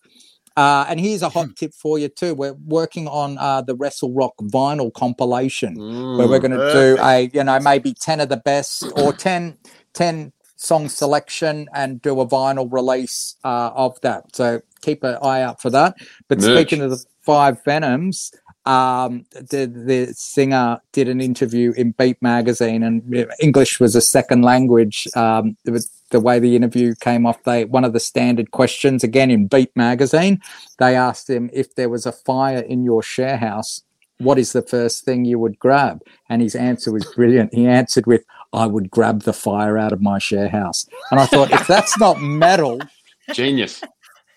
Uh, and here's a Hmm. hot tip for you too. We're working on uh, the Wrestle Rock vinyl compilation. where Mm. we're going to do a you know maybe 10 of the best or 10 10 song selection and do a vinyl release uh, of that so keep an eye out for that but Merch. speaking of the five venoms um, the the singer did an interview in Beat magazine, and English was a second language. Um, the way the interview came off. They one of the standard questions again in Beat magazine. They asked him if there was a fire in your share house, what is the first thing you would grab? And his answer was brilliant. He answered with, "I would grab the fire out of my share house." And I thought, if that's not metal, Genius.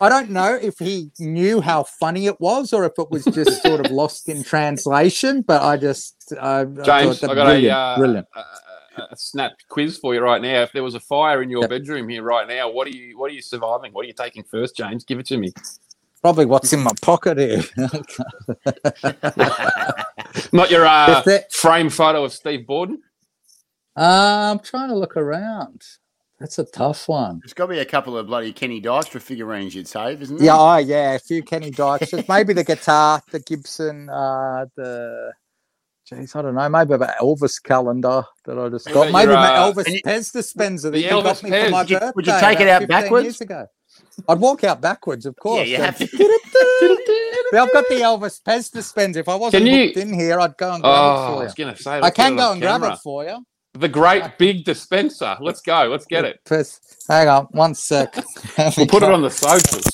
I don't know if he knew how funny it was or if it was just sort of lost in translation. But I just, I, I James, that I got brilliant, a, uh, brilliant. a, a- a snap quiz for you right now. If there was a fire in your Yep. bedroom here right now, what are you what are you surviving? What are you taking first, James? Give it to me. Probably what's in my pocket here. Not your uh, frame photo of Steve Borden. Uh, I'm trying to look around. That's a tough one. There's got to be a couple of bloody Kenny Dykstra figurines you'd save, isn't there? Yeah, oh yeah, a few Kenny Dykes. Maybe the guitar, the Gibson, uh, the. Jeez, I don't know. Maybe about Elvis calendar that I just got. Maybe Maybe your, my uh, Elvis and you- Pez dispenser that the you got Elvis me for Pez. my Would you- birthday. would you take it out backwards? Years ago. I'd walk out backwards, of course. you have to. Yeah, I've got the Elvis Pez dispenser. If I wasn't you- in here, I'd go and Oh, grab I it for was you. going to say. I can go on and grab it for you. The great big dispenser. Let's go. Let's get it. First, hang on, one sec. We'll put it on the socials.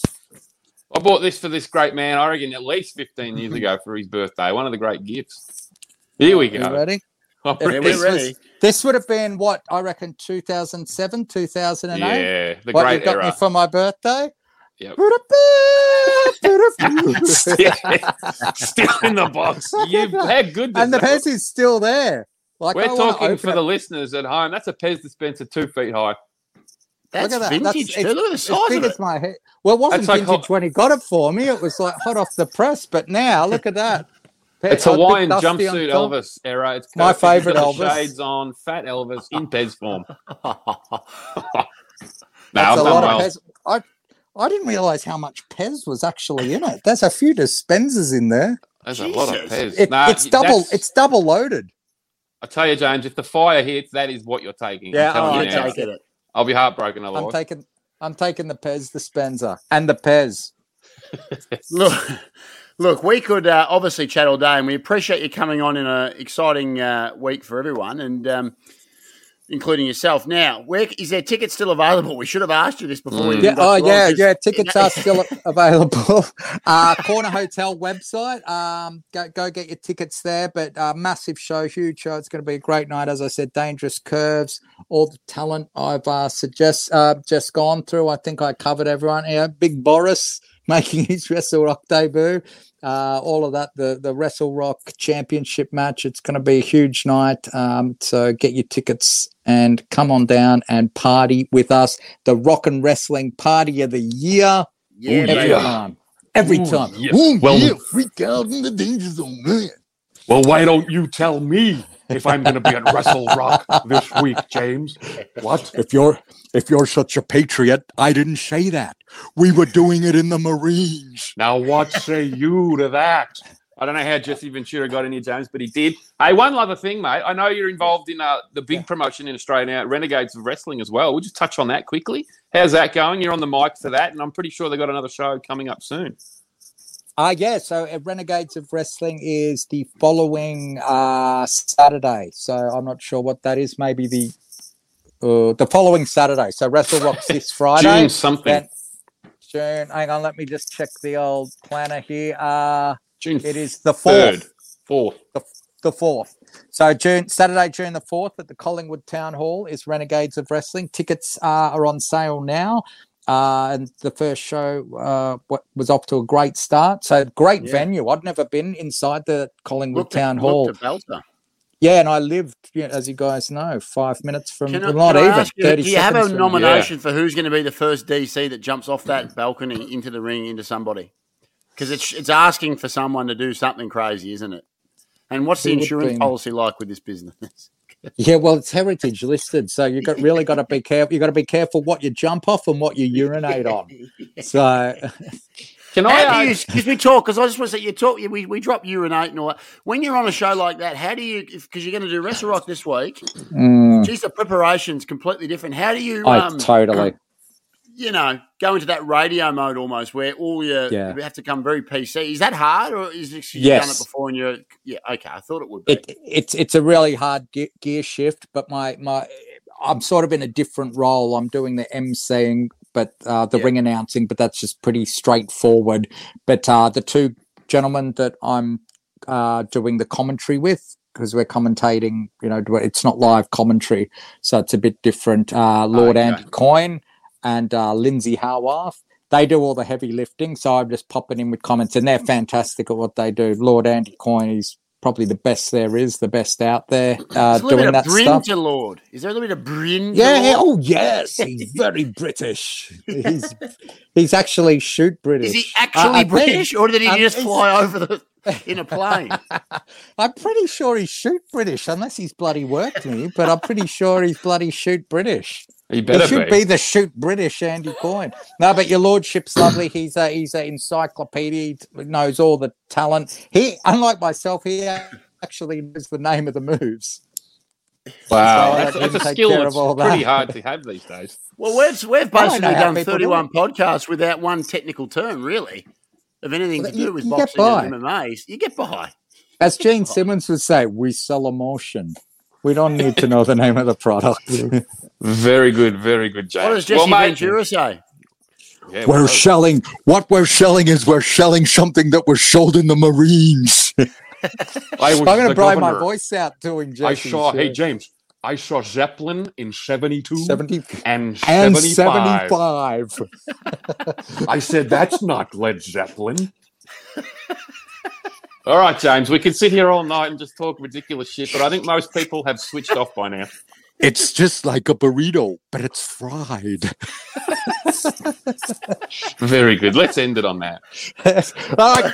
I bought this for this great man, I reckon, at least 15 years ago for his birthday. One of the great gifts. Here we You go. ready? I'm If Yeah, ready. this, we're was- ready. this would have been what I reckon 2007, 2008. Yeah, the what you great got me for my birthday? Yep. and Still in the box. You had good. And the Pez is still there. Like We're I talking for it- the listeners at home. That's a Pez dispenser two feet high. That's Look at that. vintage That's- Look at the size of it. my head. Well, it wasn't That's like vintage hot- when he got it for me. It was like hot off the press. But now, look at that. It's A Hawaiian jumpsuit. Elvis era. It's My favourite got the Elvis. Shades on, fat Elvis in Pez form. No, That's I've a lot well. of Pez. I, I didn't realize how much Pez was actually in it. There's a few dispensers in there. There's a lot of Pez. It, Nah, it's double. It's double loaded. I tell you, James, if the fire hits, that is what you're taking. Yeah, I'm telling oh, you I now. take Taking it. I'll be heartbroken I'm taking. I'm taking the Pez dispenser and the Pez. Look, look, we could uh, obviously chat all day, and we appreciate you coming on in an exciting uh, week for everyone, and um, including yourself. Now, where is there tickets still available? We should have asked you this before. we Mm. Yeah. Oh you on, yeah. 'cause- Yeah. Tickets are still available. Uh, Corner Hotel website. Um, go go get your tickets there. But uh, massive show, huge show. It's going to be a great night. As I said, dangerous curves. All the talent I've uh, suggest uh, just gone through. I think I covered everyone. Yeah. Big Boris making his Wrestle Rock debut. Uh, all of that. The the Wrestle Rock Championship match. It's going to be a huge night. Um, so get your tickets and come on down and party with us the rock and wrestling party of the year yeah, every yeah. time. Every Ooh, time. yeah. Ooh, Well- yeah, freak out in the danger zone, man. Well, why don't you tell me if I'm going to be at Wrestle Rock this week, James? What? If you're if you're such a patriot, I didn't say that. We were doing it in the Marines. Now, what say you to that? I don't know how Jesse Ventura got in here, James, but he did. Hey, one other thing, mate. I know you're involved in uh, the big promotion in Australia now, Renegades of Wrestling as well. We'll just touch on that quickly. How's that going? You're on the mic for that, and I'm pretty sure they've got another show coming up soon. Uh, yeah, so Renegades of Wrestling is the following uh, Saturday. So I'm not sure what that is. Maybe the uh, the following Saturday. So Wrestle Rock's this Friday. June something. Then- June. Hang on, let me just check the old planner here. Uh, June it is the third, fourth. fourth. the fourth. So June Saturday, June the fourth at the Collingwood Town Hall is Renegades of Wrestling. Tickets uh, are on sale now. Uh, and the first show uh, was off to a great start. So great Yeah. venue. I'd never been inside the Collingwood Looked Town looked Hall. Yeah, and I lived, you know, as you guys know, five minutes from I, not even you, do you have a nomination for who's going to be the first DC that jumps off that balcony into the ring into somebody? Because it's it's asking for someone to do something crazy, isn't it? And what's the insurance policy like with this business? Yeah, well, it's heritage listed, so you got really got to be careful. You've got to be careful what you jump off and what you urinate on. So Can I? How do you? ask- Because we talk. Because I just want to say, you talk. We we drop urinate and all that. When you're on a show like that, how do you? Because you're going to do Wrestle Rock this week. mm, Geez, the preparation's completely different. How do you? I Um, totally. You know, go into that radio mode almost, where all your Yeah. you have to come very PC. Is that hard, or is it, you've Yes. done it before and you're? Yeah, okay. I thought it would be. it, it's it's a really hard gear shift, but my my I'm sort of in a different role. I'm doing the emceeing, but uh, the Yeah. ring announcing, but that's just pretty straightforward. But uh, the two gentlemen that I'm uh, doing the commentary with. Because we're commentating, you know, it's not live commentary, so it's a bit different. Uh, Lord Okay. Andy Coyne and uh, Lindsay Howarth, they do all the heavy lifting, so I'm just popping in with comments, and they're fantastic at what they do. Lord Andy Coyne is probably the best there is, the best out there uh, There's a little doing that stuff. Lord. Is there a little bit of Bryn? Yeah, yeah, oh yes, he's very British. He's he's actually shoot British. Is he actually think- British, or did he um, just fly over the in a plane? I'm pretty sure he's shoot British, unless he's bloody worked me. But I'm pretty sure he's bloody shoot British. You He better should be. be the shoot British Andy Coyne. No, but your lordship's lovely. He's a he's an encyclopedia. He knows all the talent. He, unlike myself, he actually knows the name of the moves. Wow, So that's, that's a skill that's of all pretty that. hard to have these days. Well, we've we've basically done people do thirty-one podcasts without one technical term, really, of anything Well, to you- do with boxing and MMA. You get by. As Gene Simmons would say, we sell emotion. We don't need to know the name of the product. Very good, very good, James. What does Jesse well, mate, Ventura say? yeah, We're well, shelling. What we're shelling is we're shelling something that was sold in the Marines. I was I'm going to the blow my voice out doing James. I Jesse's, saw. Hey, uh, James. I saw Zeppelin in '72 70 and and 75. 75. I said that's not Led Zeppelin. all right, James. We could sit here all night and just talk ridiculous shit, but I think most people have switched off by now. It's just like a burrito, but it's fried. Very good. Let's end it on that. All right,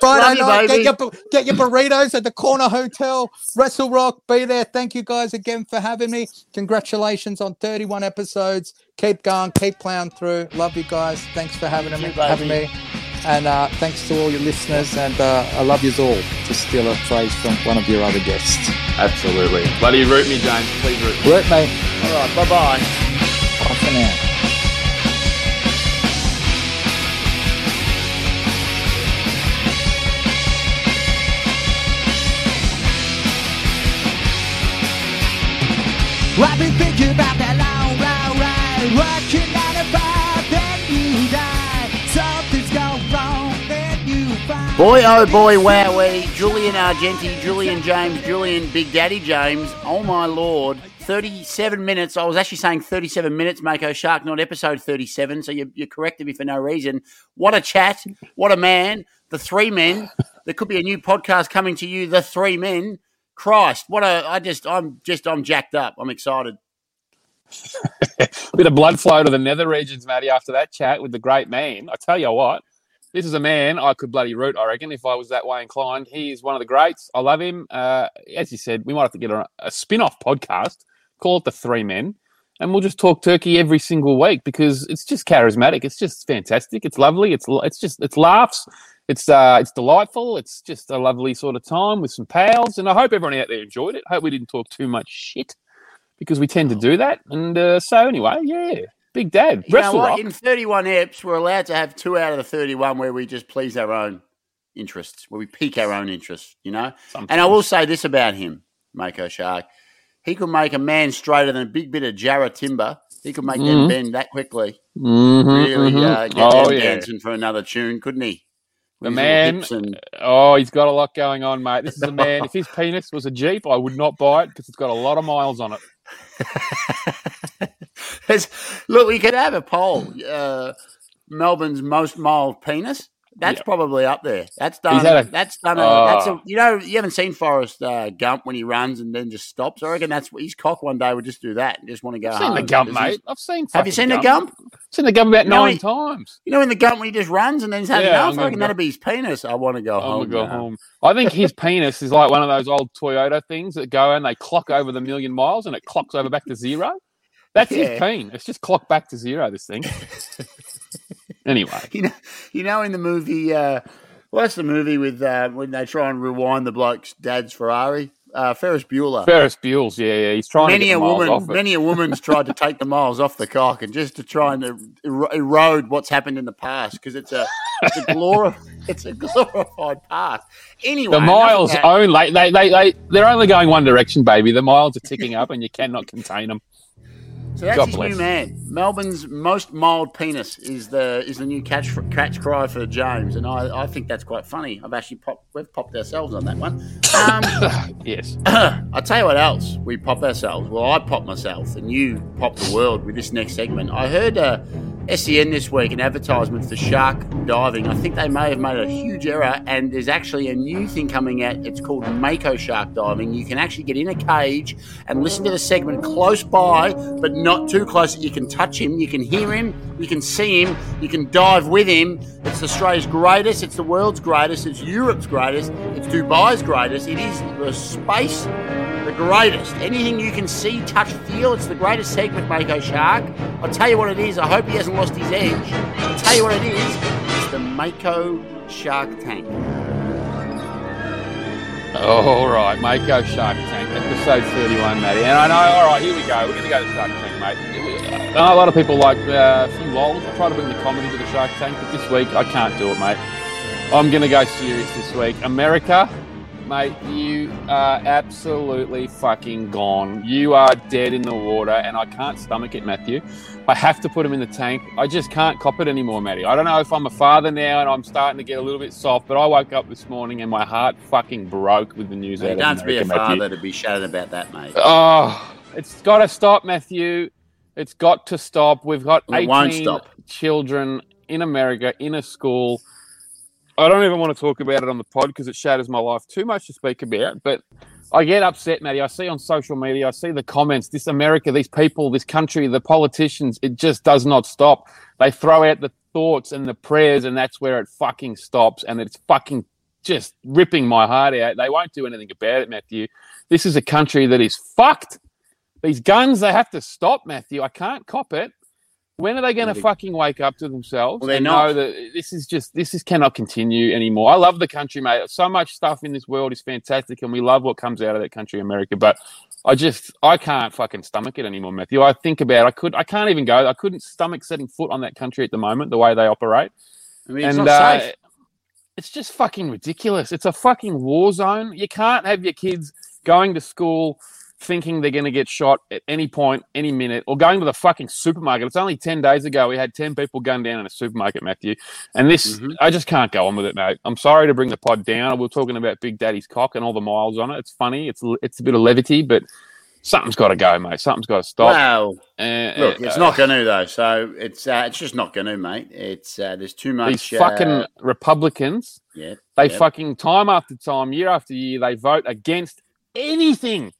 Friday Love you, night, baby. get your, get your burritos at the Corner Hotel, Wrestle Rock, be there. Thank you guys again for having me. Congratulations on 31 episodes. Keep going, keep plowing through. Love you guys. Thanks for having, me, you, having me. And uh, thanks to all your listeners. And uh, I love you all, to steal a phrase from one of your other guests. Absolutely. Bloody root me, James. Please root me. Work, mate. All right, bye bye. Bye for now. I've been thinking about that long, long ride. Working Boy, oh boy, wowee. Julian Argenti, Julian James, Julian Big Daddy James. Oh my lord. 37 minutes. I was actually saying 37 minutes, Mako Shark, not episode 37. So you, you corrected me for no reason. What a chat. What a man. The three men. There could be a new podcast coming to you, The Three Men. Christ, what a. I just, I'm just, I'm jacked up. I'm excited. Bit of blood flow to the nether regions, Matty, after that chat with the great man. I tell you what, this is a man I could bloody root, I reckon, if I was that way inclined. He is one of the greats. I love him. Uh, as you said, we might have to get on a spin off podcast, call it The Three Men, and we'll just talk turkey every single week because it's just charismatic. It's just fantastic. It's lovely. It's it's just it's laughs. it's uh, it's delightful. It's just a lovely sort of time with some pals, and I hope everyone out there enjoyed it. Hope we didn't talk too much shit because we tend to do that. And uh, so anyway, yeah, Big Dad, You know what? In 31 eps, we're allowed to have two out of the 31 where we just please our own interests, where we pique our own interests, you know? And I will say this about him, Mako Shark. He could make a man straighter than a big bit of Jarrah timber. He could make them Mhm. bend that quickly. Mhm, Really mhm. uh, get oh them yeah, dancing for another tune, couldn't he? The man- and- oh he's got a lot going on, mate. This is a man. if his penis was a jeep, I would not buy it because it's got a lot of miles on it. There's- Look, we could have a poll. Uh, Melbourne's most mild penis. That's Yeah. probably up there. That's done. a- that's done. A, that's a. You know, you haven't seen Forrest uh, Gump when he runs and then just stops. I reckon that's his cock one day would just do that and just want to go I've seen the Gump, mate. I've seen. Have you seen the Gump? Seen the Gump about You know, nine he- times. You know, in the Gump when he just runs and then he's had Yeah, enough. I reckon go- that'd be his penis. I want to go I'm home. go now. home. I think his penis is like one of those old Toyota things that go and they clock over the million miles and it clocks over back to zero. That's Yeah. his peen. It's just clocked back to zero. This thing. anyway, You know, you know, in the movie, uh, what's the movie with uh, when they try and rewind the bloke's dad's Ferrari? Uh, Ferris Bueller. Ferris Buells. Yeah, yeah. He's trying many to get a woman, many a woman's tried to take the miles off the cock and just to try and er- erode what's happened in the past because it's a it's a glori- it's a glorified past. Anyway, the miles only they, they they they're only going one direction, baby. The miles are ticking up, and you cannot contain them. So that's God his bless. new man. Melbourne's most mild penis is the is the new catch catch cry for James, and I, I think that's quite funny. I've actually popped we've popped ourselves on that one. Um, Yes. I tell you what else we pop ourselves. Well, I pop myself, and you pop the world with this next segment. I heard uh, SEN this week an advertisement for shark diving. I think they may have made a huge error, and there's actually a new thing coming out. It's called Mako shark diving. You can actually get in a cage and listen to the segment close by, but not too close that you can touch him. You can hear him, you can see him, you can dive with him. It's Australia's greatest. It's the world's greatest. It's Europe's greatest. It's Dubai's greatest. It is the space the greatest. Anything you can see, touch, feel, it's the greatest segment, Mako Shark. I'll tell you what it is. I hope he hasn't lost his edge. I'll tell you what it is. It's the Mako Shark Tank. All right, Mako Shark Tank, episode 31, Matty. And I know, all right, here we go. We're going to go to Shark Tank, mate. A lot of people like uh, a few lols. I try to bring the comedy to the Shark Tank, but this week I can't do it, mate. I'm going to go serious this week. America, mate, you are absolutely fucking gone. You are dead in the water, and I can't stomach it, Matthew. I have to put him in the tank. I just can't cop it anymore, Matty. I don't know if I'm a father now and I'm starting to get a little bit soft, but I woke up this morning and my heart fucking broke with the news You out don't of to be a America, Matthew. father to be shouting about that, mate. Oh, it's got to stop, Matthew. It's got to stop. We've got It won't 18 stop. children in America in a school. I don't even want to talk about it on the pod because it shatters my life. Too much to speak about, but I get upset, Matty. I see on social media, I see the comments. This America, these people, this country, the politicians, it just does not stop. They throw out the thoughts and the prayers, and that's where it fucking stops. And it's fucking just ripping my heart out. They won't do anything about it, Matthew. This is a country that is fucked. These guns, they have to stop, Matthew. I can't cop it. When are they going to fucking wake up to themselves Well, not. know that this is just this is cannot continue anymore? I love the country, mate. So much stuff in this world is fantastic, and we love what comes out of that country, America. But I just I can't fucking stomach it anymore, Matthew. I think about I could I can't even go. I couldn't stomach setting foot on that country at the moment, the way they operate I mean, it's and not uh, safe. it's just fucking ridiculous. It's a fucking war zone. You can't have your kids going to school thinking they're going to get shot at any point, any minute, or going to the fucking supermarket. It's only 10 days ago we had 10 people gunned down in a supermarket, Matthew. And this, Mhm. I just can't go on with it, mate. I'm sorry to bring the pod down. We We're talking about Big Daddy's cock and all the miles on it. It's funny. It's it's a bit of levity, but something's got to go, mate. Something's got to stop. Well, Uh, look, uh, it's not going to though. So it's uh, it's just not going to, mate. It's uh, there's too much. These fucking uh, Republicans. yeah. They fucking time after time, year after year, they vote against anything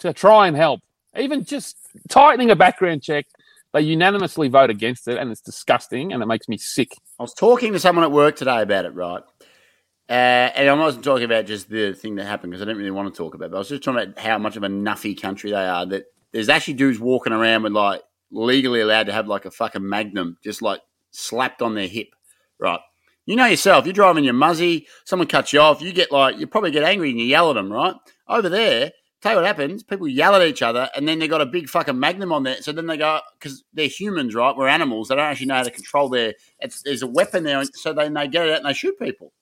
to try and help. Even just tightening a background check, they unanimously vote against it, and it's disgusting, and it makes me sick. I was talking to someone at work today about it, right? Uh, and I wasn't talking about just the thing that happened because I didn't really want to talk about it. But I was just talking about how much of a nuffy country they are. That there's actually dudes walking around with like legally allowed to have like a fucking magnum just like slapped on their hip, right? You know yourself. You're driving your muzzy. Someone cuts you off. You get like you probably get angry and you yell at them, right? Over there, tell you what happens. People yell at each other, and then they got a big fucking magnum on there. So then they go because they're humans, right? We're animals. They don't actually know how to control their. It's, there's a weapon there, so then they get it out and they shoot people.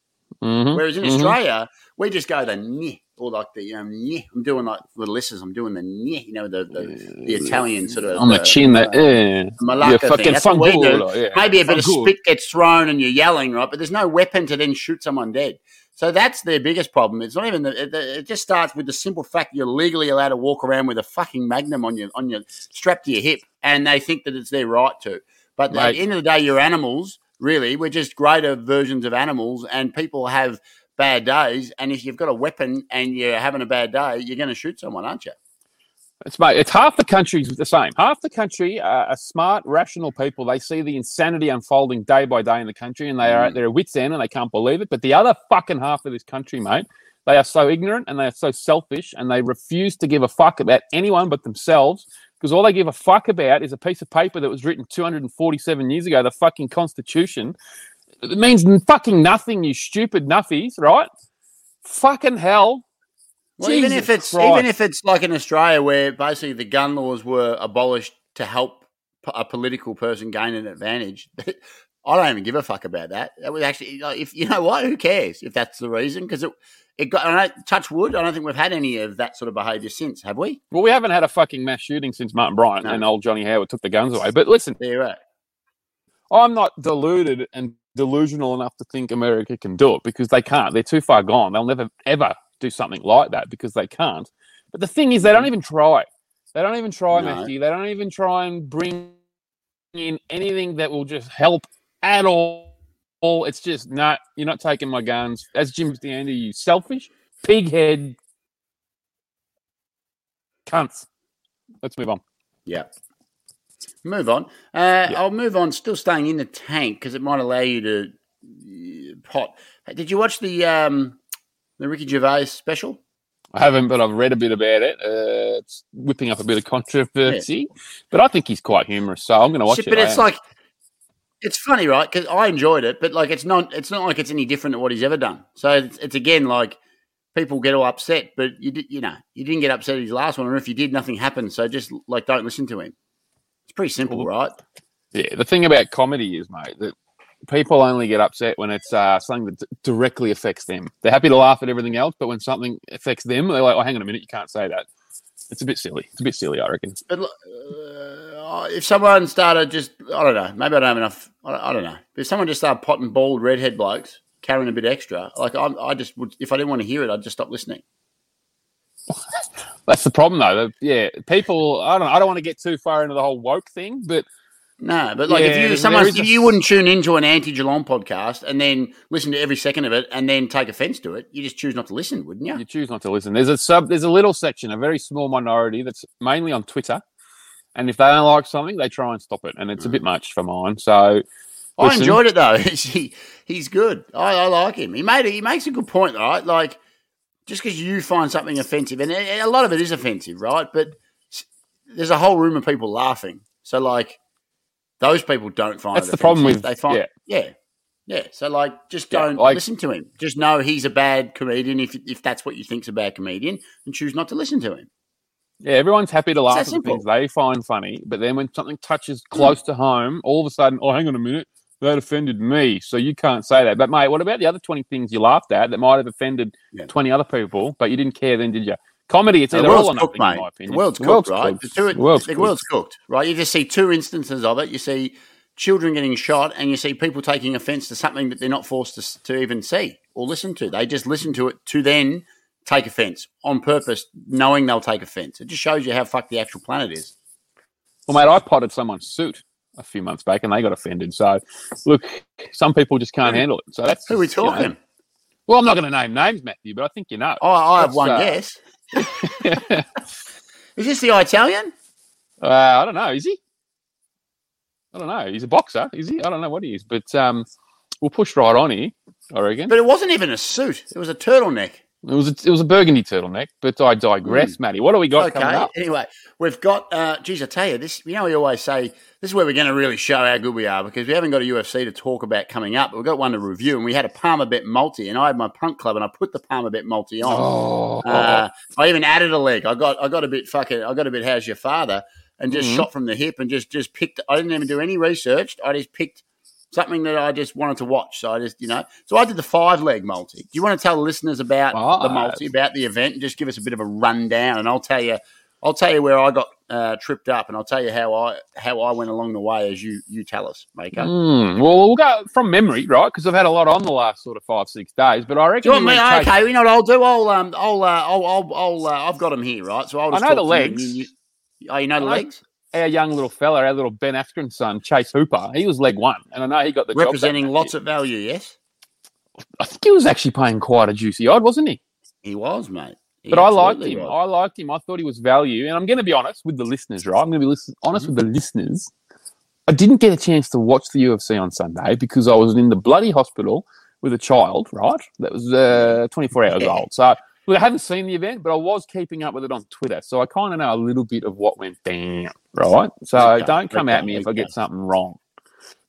Mhm, Whereas in mhm. Australia, we just go the nyeh, or like the um, nyeh. I'm doing like the Lisses. I'm doing the nyeh, you know, the the, the Italian sort of on the uh, chin, that uh, yeah, Malacca thing. fucking That's what we do. yeah. Maybe a bit of spit gets thrown and you're yelling, right? But there's no weapon to then shoot someone dead. So that's their biggest problem. It's not even the, it, it just starts with the simple fact you're legally allowed to walk around with a fucking magnum on your on your strapped to your hip, and they think that it's their right to. But at the end of the day, you're animals. Really, we're just greater versions of animals, and people have bad days. And if you've got a weapon and you're having a bad day, you're going to shoot someone, aren't you? It's mate, it's half the country's the same. Half the country are, are smart, rational people. They see the insanity unfolding day by day in the country, and they are at mm. their wits' end, and they can't believe it. But the other fucking half of this country, mate, they are so ignorant and they are so selfish, and they refuse to give a fuck about anyone but themselves. Because all they give a fuck about is a piece of paper that was written 247 years ago, the fucking Constitution. It means fucking nothing, you stupid nuffies, right? Fucking hell. Well, even if it's Christ. even if it's like in Australia, where basically the gun laws were abolished to help a political person gain an advantage, I don't even give a fuck about that. That was actually, like, if you know what, who cares if that's the reason? Because it it got. I don't, touch wood. I don't think we've had any of that sort of behaviour since, have we? Well, we haven't had a fucking mass shooting since Martin Bryant No. and old Johnny Howard took the guns away. But listen, right. I'm not deluded and delusional enough to think America can do it because they can't. They're too far gone. They'll never ever do something like that because they can't. But the thing is, they don't even try. They don't even try, No. Matthew. They don't even try and bring in anything that will just help at all. It's just, nah, you're not taking my guns. As Jim Stanley, you selfish, pig head, cunts. Let's move on. Yeah. Move on. Uh, I'll move on. Still staying in the tank because it might allow you to uh, pot. Did you watch the um, the Ricky Gervais special? I haven't, but I've read a bit about it. Uh, it's whipping up a bit of controversy, but I think he's quite humorous, so I'm going to watch it. But it's like it's funny, right? Because I enjoyed it, but like it's not it's not like it's any different to what he's ever done. So it's, it's again like people get all upset, but you did you know you didn't get upset at his last one, or if you did, nothing happened. So just like don't listen to him. It's pretty simple, Well, right? yeah. The thing about comedy is, mate, that people only get upset when it's uh, something that d- directly affects them. They're happy to laugh at everything else, but when something affects them, they're like, "Oh, hang on a minute, you can't say that." It's a bit silly. It's a bit silly, I reckon. But uh, if someone started just I don't know, maybe I don't have enough. I don't, I don't know. But if someone just started potting bald redhead blokes carrying a bit extra, like I, I just would. If I didn't want to hear it, I'd just stop listening. That's the problem, though. Yeah, people. I don't. I don't want to get too far into the whole woke thing, but No, but like Yeah, if you someone there is if a- you wouldn't tune into an anti Geelong podcast and then listen to every second of it and then take offence to it, you just choose not to listen, wouldn't you? you choose not to listen. There's a sub. There's a little section, a very small minority that's mainly on Twitter, and if they don't like something, they try and stop it, and it's a bit mm. much for mine. So I enjoyed it though. he, he's good. I, I like him. He made he makes a good point, right? Like just because you find something offensive, and a a lot of it is offensive, right? But there's a whole room of people laughing. So like those people don't find That's it the problem with- they find yeah. yeah. Yeah, so like, just don't like- listen to him. Just know he's a bad comedian. If if that's what you think's a bad comedian, and choose not to listen to him. Yeah, everyone's happy to laugh at the things they find funny, but then when something touches hmm. close to home, all of a sudden, oh, hang on a minute, that offended me, so you can't say that. But mate, what about the other twenty things you laughed at that might have offended Yeah. twenty other people, but you didn't care then, did you? Comedy, it's The either all world's or cooked, nothing, in mate. my opinion. The world's cooked, right? cooked. The, two, The world's the cooked. world's cooked, right? You just see two instances of it. You see children getting shot, and you see people taking offence to something that they're not forced to, to even see or listen to. They just listen to it to then take offence on purpose, knowing they'll take offence. It just shows you how fucked the actual planet is. Well, mate, I potted someone's suit a few months back, and they got offended. So, look, some people just can't handle it. So that's Who are we you know- talking? well, I'm not going to name names, Matthew, but I think you know. Oh, I have That's, one uh, guess. Is this the Italian? Uh, I don't know. Is he? I don't know. He's a boxer, is he? I don't know what he is, but um, we'll push right on here. I reckon. But it wasn't even a suit. It was a turtleneck. It was a, it was a burgundy turtleneck, but I digress, Matty. What do we got coming Okay. up? Anyway, we've got. Uh, geez, I tell you, this. You know, we always say this is where we're going to really show how good we are because we haven't got a UFC to talk about coming up, but we've got one to review, and we had a Palmer Bet multi, and I had my punk club, and I put the Palmer Bet multi on. Oh, Uh, I even added a leg. I got I got a bit fucking. I got a bit. How's your father? And just Mhm. shot from the hip, and just just picked. I didn't even do any research. I just picked something that I just wanted to watch. So I just you know. So I did the five leg multi. Do you want to tell the listeners about the multi, about the event, and just give us a bit of a rundown? And I'll tell you. I'll tell you where I got uh, tripped up, and I'll tell you how I how I went along the way as you you tell us, Maker. Mm, well, we'll go from memory, right? Because I've had a lot on the last sort of five, six days. But I Do reckon you want me? Chase- Okay, you know what I'll do? I'll um, I'll uh, I'll I'll, I'll uh, I've got them here, right? So I'll I just know talk the to you legs. you- you- oh, you know the I know- legs. Our young little fella, our little Ben Askren son, Chase Hooper. He was leg one, and I know he got the representing lots of value. Yes, I think he was actually paying quite a juicy odd, wasn't he? he was, mate. He But I liked him. was. I liked him. I thought he was value. And I'm going to be honest with the listeners, right? I'm going to be listen- honest with the listeners. I didn't get a chance to watch the UFC on Sunday because I was in the bloody hospital with a child, right? That was uh, 24 hours old. So look, I haven't seen the event, but I was keeping up with it on Twitter. So I kind of know a little bit of what went down, right? So Okay, don't come at me if I get something wrong.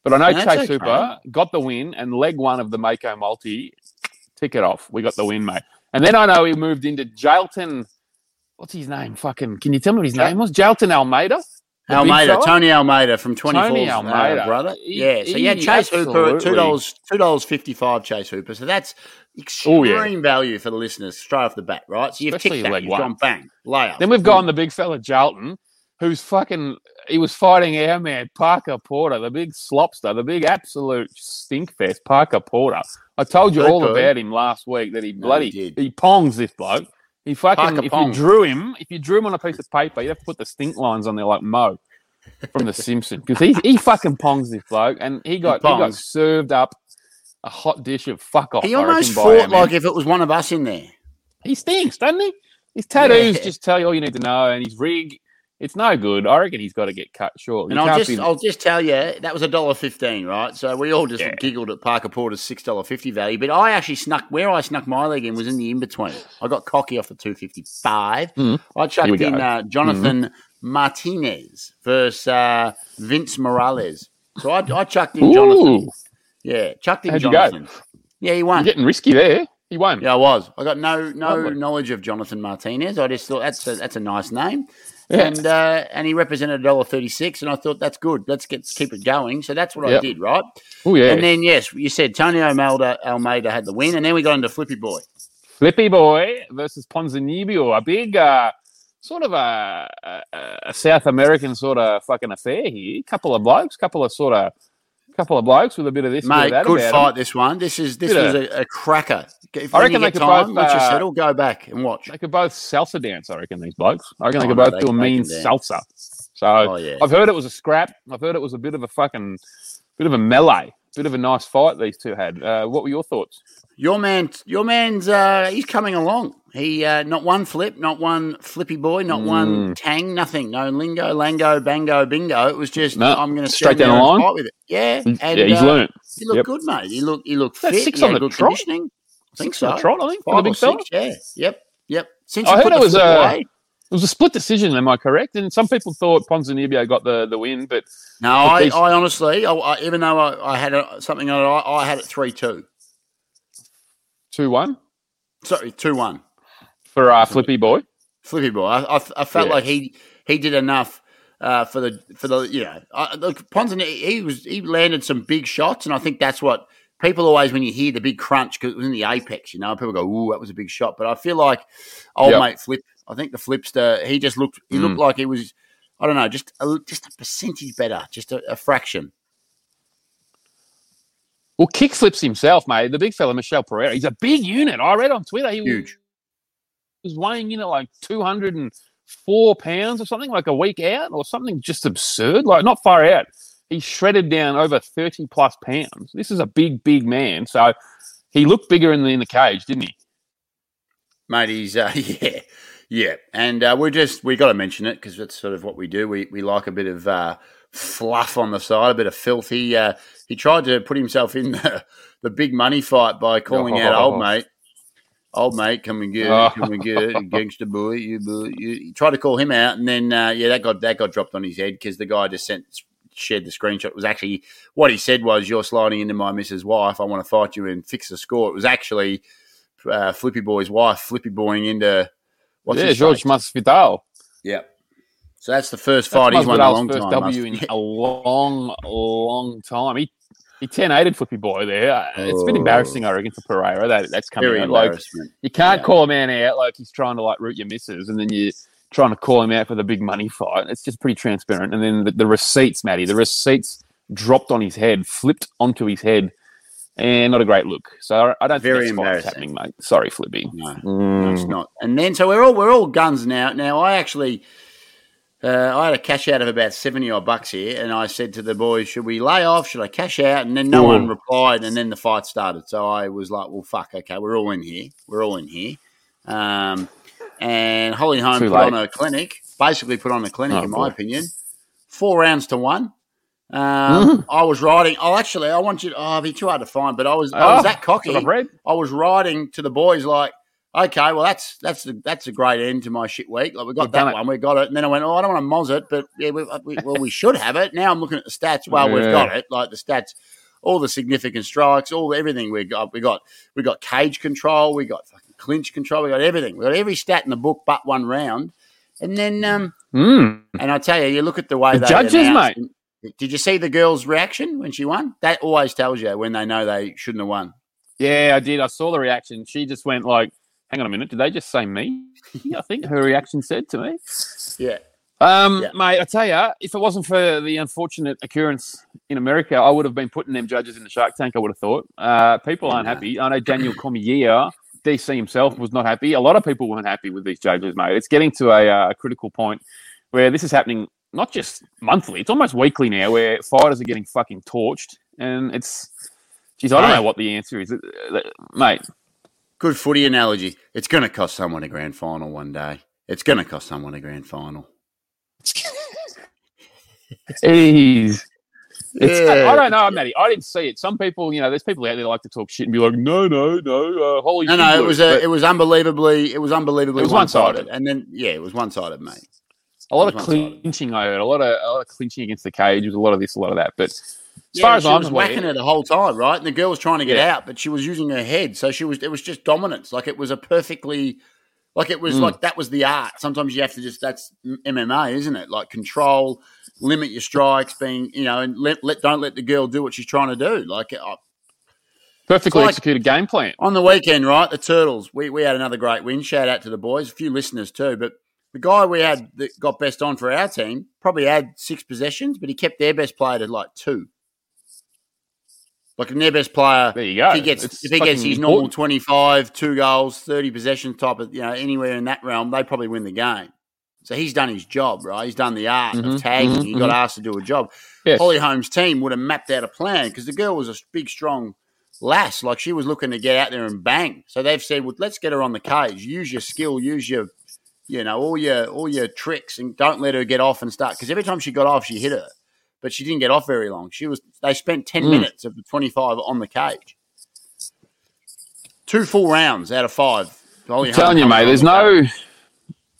But I know No, Chase okay. Hooper got the win and leg one of the Mako multi. Tick it off. We got the win, mate. And then I know he moved into Jailton. What's his name? Fucking. Can you tell me what his name was? Jailton Almeida. The big Almeida. Tony Almeida from Twenty Four, Tony Almeida. brother. He- yeah, so you had he Chase Hooper at two dollars, two dollars fifty five. Chase Hooper, so that's Oh, extreme yeah. value for the listeners straight off the bat, right? So you've Especially ticked that, you've one. gone bang, layup. Then we've got the big fella Jailton, who's fucking. He was fighting our man Parker Porter, the big slopster, the big absolute stinkfest Parker Porter. I told you Good, all good. about him last week that he bloody you did. he pongs this bloke. He fucking if you drew him, if you drew him on a piece of paper, you have to put the stink lines on there like Moe from The Simpsons because he he fucking pongs this bloke and he got he, got served up a hot dish of fuck off. he almost fought like if it was one of us in there. He stinks, doesn't he? His tattoos Yeah. just tell you all you need to know, and his rig, it's no good. I reckon he's got to get cut short. And You I'll just be- I'll just tell you that was a dollar fifteen, right? So we all just Yeah. giggled at Parker Porter's six dollar fifty value, but I actually snuck where I snuck my leg in was in the in between. I got cocky off the two fifty five. Mhm. I chucked in uh, Jonathan Martinez versus uh, Vince Morales. So I, I chucked in Jonathan. Yeah, chucked in How'd you go? Jonathan. Yeah, he you're won. getting risky there. He won. Yeah, I was. I got no no Lovely. knowledge of Jonathan Martinez. I just thought that's a, that's a nice name. And uh, and he represented a dollar thirty six, and I thought that's good. Let's get keep it going. So that's what I did, right? Oh yeah. And then yes, you said Tony Almeida Almeida had the win, and then we got into Flippy Boy. Flippy Boy versus Ponzinibbio, a big uh, sort of a, a, a South American sort of fucking affair here. Couple of blokes, couple of sort of, couple of blokes with a bit of this, Mate, bit of that good fight. 'em. This one. This is this Bit was of- a, a cracker. If I reckon they could time, both, you uh, settle, go back and watch. They could both salsa dance, I reckon. These blokes, I reckon they Oh, could no, both they- do a mean salsa. So Oh yeah. I've heard it was a scrap. I've heard it was a bit of a fucking, bit of a melee, bit of a nice fight these two had. Uh, what were your thoughts? Your man, your man's uh, he's coming along. He uh, not one flip, not one flippy boy, not one Mm. tang, nothing. No lingo, lango, bango, bingo. It was just No, I'm going to straight down the line. fight with it. Yeah, and yeah, he's uh, learnt. he looked Yep. good, mate. He looked he looked That's fit. six on the good trot. conditioning. I think Six on so. the trot, I think, Five or big six. Yeah. Yep. Yep. Since I heard it was, flip uh, away- It was a split decision. Am I correct? And some people thought Ponzinibbio got the, the win, but no. I, I honestly, I, I, even though I, I had a, something on it, I, I had it three two. two one Sorry, two one. For uh, Flippy Boy. Flippy boy. I, I, I felt Yeah. like he he did enough uh, for the for the you know I, look Ponzin he he was he landed some big shots and I think that's what people always when you hear the big crunch because it was in the apex you know people go ooh that was a big shot but I feel like old Yep. mate Flip I think the Flipster he just looked he Mm. looked like he was I don't know just a, just a percentage better just a, a fraction Well, kick flips himself, mate. The big fella, Michel Pereira. He's a big unit. I read on Twitter he was- huge was weighing in at like 204 pounds or something, like a week out or something just absurd, like not far out. He shredded down over 30 plus pounds. This is a big, big man. So he looked bigger in the, in the cage, didn't he? mate. He's uh, yeah, yeah, and uh, we're just we got to mention it because that's sort of what we do. We we like a bit of uh, fluff on the side, a bit of filth. He uh, he tried to put himself in the, the big money fight by calling out old mate. Old mate, come and get Oh. it, come and get it, gangster boy, you, boy. you, you try to call him out, and then uh, yeah, that got that got dropped on his head because the guy just sent shared the screenshot. It was actually what he said was, "You're sliding into my missus' wife. I want to fight you and fix the score." It was actually uh, Flippy Boy's wife, Flippy Boying into what's yeah, George? Masvidal. Yeah. So that's the first That's fight he's won in a long first time. W in a long, long time. He he 10 8 Flippy Boy there. Uh, It's been Oh. embarrassing, I reckon, for Pereira. That that's coming Very out. Like you can't Yeah. call a man out like he's trying to like root your misses, and then you're trying to call him out for the big money fight. It's just pretty transparent. And then the, the receipts, Matty, the receipts dropped on his head, flipped onto his head, and not a great look. So I- I don't Very think that's what's embarrassing. happening, mate. Sorry, Flippy. No. No, it's Mm. not. And then so we're all we're all guns now. Now I actually uh, I had a cash out of about seventy odd bucks here, and I said to the boys, "Should we lay off? Should I cash out?" And then no one replied, and then the fight started. So I was like, "Well, fuck, okay, we're all in here. We're all in here." Um, and Holly Holm put late. on a clinic, basically put on a clinic, Oh, in boy. my opinion. Four rounds to one. Um, Mm. I was riding. Oh, actually, I want you. To, Oh, it'd be too hard to find, but I was. I was Oh, that cocky. I was writing to the boys like, okay, well that's that's a, that's a great end to my shit week. Like we got You've that one, we got it, and then I went, oh, I don't want to moz it, but yeah, we, we, well we should have it. Now I'm looking at the stats. Well, we've got it, like the stats, all the significant strikes, all everything we got. We got we got cage control, we got fucking clinch control, we got everything. We got every stat in the book but one round, and then um Mm. and I tell you, you look at the way The they judges, announced- Did you see the girl's reaction when she won? That always tells you when they know they shouldn't have won. Yeah, I did. I saw the reaction. She just went like, "Hang on a minute, did they just say me?" I think her reaction said to me. Yeah. Um, Yeah. mate, I tell you, if it wasn't for the unfortunate occurrence in America, I would have been putting them judges in the Shark Tank. I would have thought. Uh, people aren't happy. I know Daniel Cormier, DC himself, was not happy. A lot of people weren't happy with these judges, mate. It's getting to a, uh, critical point where this is happening not just monthly; it's almost weekly now, where fighters are getting fucking torched, and it's. Geez, I don't know what the answer is, uh, mate. Good footy analogy. It's going to cost someone a grand final one day. It's going to cost someone a grand final. Jeez. It's, Yeah. I don't know, Matty. I didn't see it. Some people, you know, there's people out there that like to talk shit and be like, no, no, no, uh, holy No, no, it was a, it was unbelievably, it was unbelievably It was one sided, one-sided. and then yeah, it was one sided, mate. a lot of one-sided. clinching. I heard a lot of a lot of clinching against the cage. There was a lot of this, a lot of that. But as Yeah, far as she I'm was aware, whacking her the whole time, right? And the girl was trying to get Yeah. out, but she was using her head, so she was. It was just dominance. Like it was a perfectly, like it was Mm. like that was the art. Sometimes you have to just that's MMA, isn't it? Like control, limit your strikes, being you know, and let, let don't let the girl do what she's trying to do. Like uh, perfectly like- executed game plan. on the weekend, right? The Turtles, we, we had another great win. Shout out to the boys, a few listeners too. But the guy we had that got best on for our team probably had six possessions, but he kept their best player to like two. Like their best player, There you go. if he gets It's if he gets his normal twenty five, two goals, thirty possessions type of you know anywhere in that realm, they probably win the game. So he's done his job, right? He's done the art Mhm, of tagging. mhm, he got mhm. asked to do a job. Yes. Holly Holm's team would have mapped out a plan because the girl was a big, strong lass. Like she was looking to get out there and bang. So they've said, "Well, let's get her on the cage. Use your skill. Use your, you know, all your all your tricks, and don't let her get off and start." Because every time she got off, she hit her, but she didn't get off very long. She was. They spent ten Mm. minutes of the twenty-five on the cage. Two full rounds out of five. I'm telling you, mate. There's the no,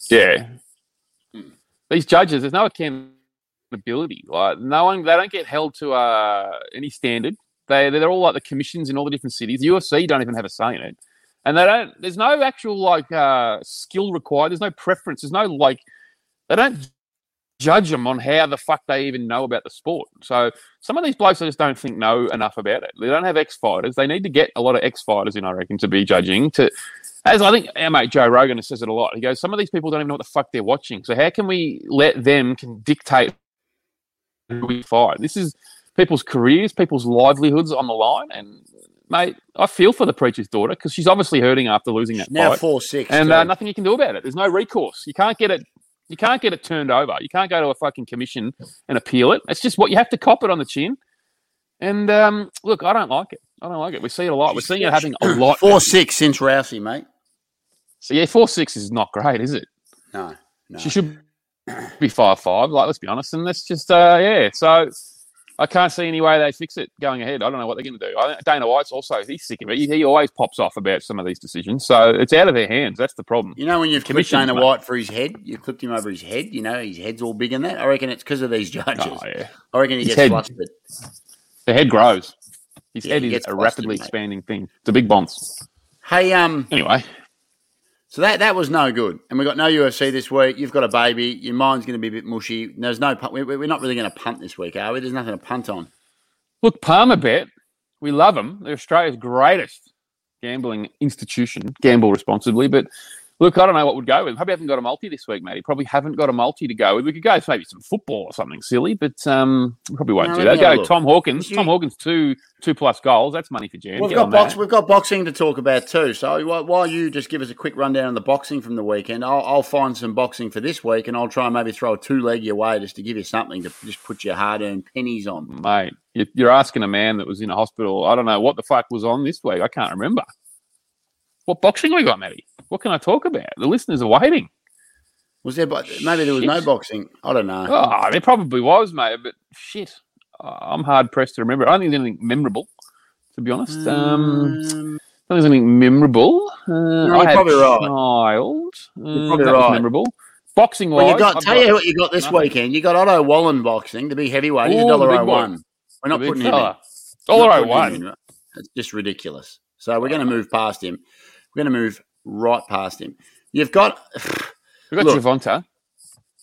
yeah. Hmm. These judges, there's no accountability. Like no one, they don't get held to uh, any standard. They they're all like the commissions in all the different cities. The UFC don't even have a say in it, and they don't. There's no actual like uh, skill required. There's no preference. There's no like. They don't judge them on how the fuck they even know about the sport. So some of these blokes I just don't think know enough about it. They don't have ex fighters. They need to get a lot of ex fighters in, I reckon, to be judging. To as I think our mate Joe Rogan says it a lot. He goes, some of these people don't even know what the fuck they're watching. So how can we let them can dictate who we fight? This is people's careers, people's livelihoods on the line. And mate, I feel for the preacher's daughter because she's obviously hurting after losing that now fight, four six. and uh, nothing you can do about it. There's no recourse. You can't get it. You can't get it turned over. You can't go to a fucking commission and appeal it. It's just what you have to cop it on the chin. And um, look, I don't like it. I don't like it. We see it a lot. We're seeing it happening a lot. four six since Rousey, mate. So yeah, four six is not great, is it? No, no. She should be five five. Like, let's be honest. And let's just uh, yeah. So I can't see any way they fix it going ahead. I don't know what they're going to do. I, Dana White's also he's sick of it. He, he always pops off about some of these decisions, so it's out of their hands. That's the problem. You know when you've clipped Dana mate. White for his head, you clipped him over his head. You know his head's all big in that. I reckon it's because of these judges. Oh yeah, I reckon he His gets head- flustered. the head grows. His Yeah, head he is a rapidly mate. expanding thing. It's a big bounce. Hey, um, Anyway, so that that was no good, and we got no UFC this week. You've got a baby. Your mind's going to be a bit mushy. There's no We're not really going to punt this week, are we? There's nothing to punt on. look, Palmer Bet, we love them. They're Australia's greatest gambling institution. Gamble responsibly, but look, I don't know what would go with. Probably haven't got a multi this week, matey. Probably haven't got a multi to go with. We could go maybe some football or something silly, but um, probably won't No, do that. me have a Go. Tom Hawkins. Tom Hawkins two two plus goals. That's money for Jan. We've Get got box, that. we've got boxing to talk about too. So while, you just give us a quick rundown on the boxing from the weekend, I'll, I'll find some boxing for this week, and I'll try and maybe throw a two leg your way just to give you something to just put your hard earned pennies on. mate. you- You're asking a man that was in a hospital. I don't know what the fuck was on this week. I can't remember. What boxing we got, Matty? What can I talk about? The listeners are waiting. Was there? bo- Maybe there was no boxing. I don't know. Oh, there probably was, mate. But shit, uh, I'm hard pressed to remember. I don't think there's anything memorable, to be honest. Um, Um, I don't think there's anything memorable. Uh, you're I probably right. child. Uh, probably right. memorable. Boxing wise, well, you got. I've Tell you what you got this nothing. weekend. You got Otto Wallin boxing, the big heavyweight. He's a dollar big oh boy. one. We're not big putting him in. Dollar oh putting one. in, right? That's just ridiculous. So we're going to move past him. We're going to move right past him. You've got. We got Look. Gervonta.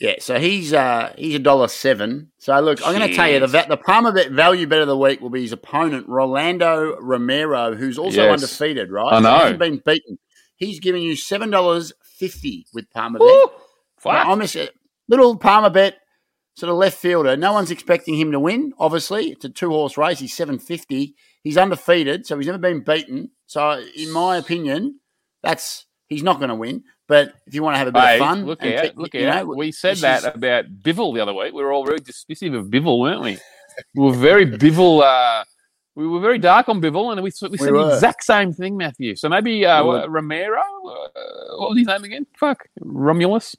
Yeah, so he's uh he's a dollar seven. So look, I'm going to tell you the the Palmer bet value bet of the week will be his opponent Rolando Romero, who's also Yes. undefeated, right? I So know. hasn't been beaten. He's giving you seven dollars fifty with Palmer bet. Woo! Now, Fuck. I'm a little Palmer bet, sort of left fielder. No one's expecting him to win. Obviously, it's a two horse race. He's seven fifty. He's undefeated, so he's never been beaten. So, in my opinion, that's he's not going to win. But if you want to have a bit Hey, of fun, look out! keep- Look out! know, we said that is- about Bivol the other week. We were all very dismissive of Bivol, weren't we? we were very Bivol. Uh, we were very dark on Bivol, and we, we said the exact same thing, Matthew. So maybe uh, We Romero. Uh, what was his name again? Fuck, Romulus.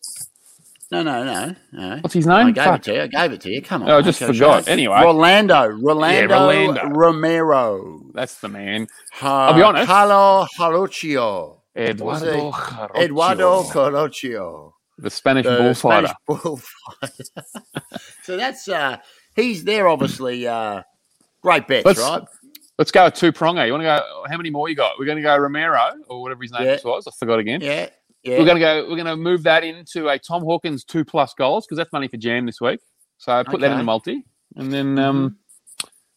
No, no, no, no. What's his name? I gave Fuck. it to you. I gave it to you. Come on. Oh, I just forgot. Anyway. Rolando, Rolando, Rolando. Romero. That's the man. I'll be honest. Carlo Haruccio. Eduardo. it? Caroccio, Eduardo the Spanish the bullfighter. Spanish bullfighter. so that's uh he's there obviously uh great bets, Let's- right? Let's go two pronger. You want to go? How many more you got? We're going to go Romero or whatever his name Yeah. was. I forgot again. Yeah. Yeah. We're going to go. We're going to move that into a Tom Hawkins two plus goals because that's money for Jam this week. So put that in the multi, and then um,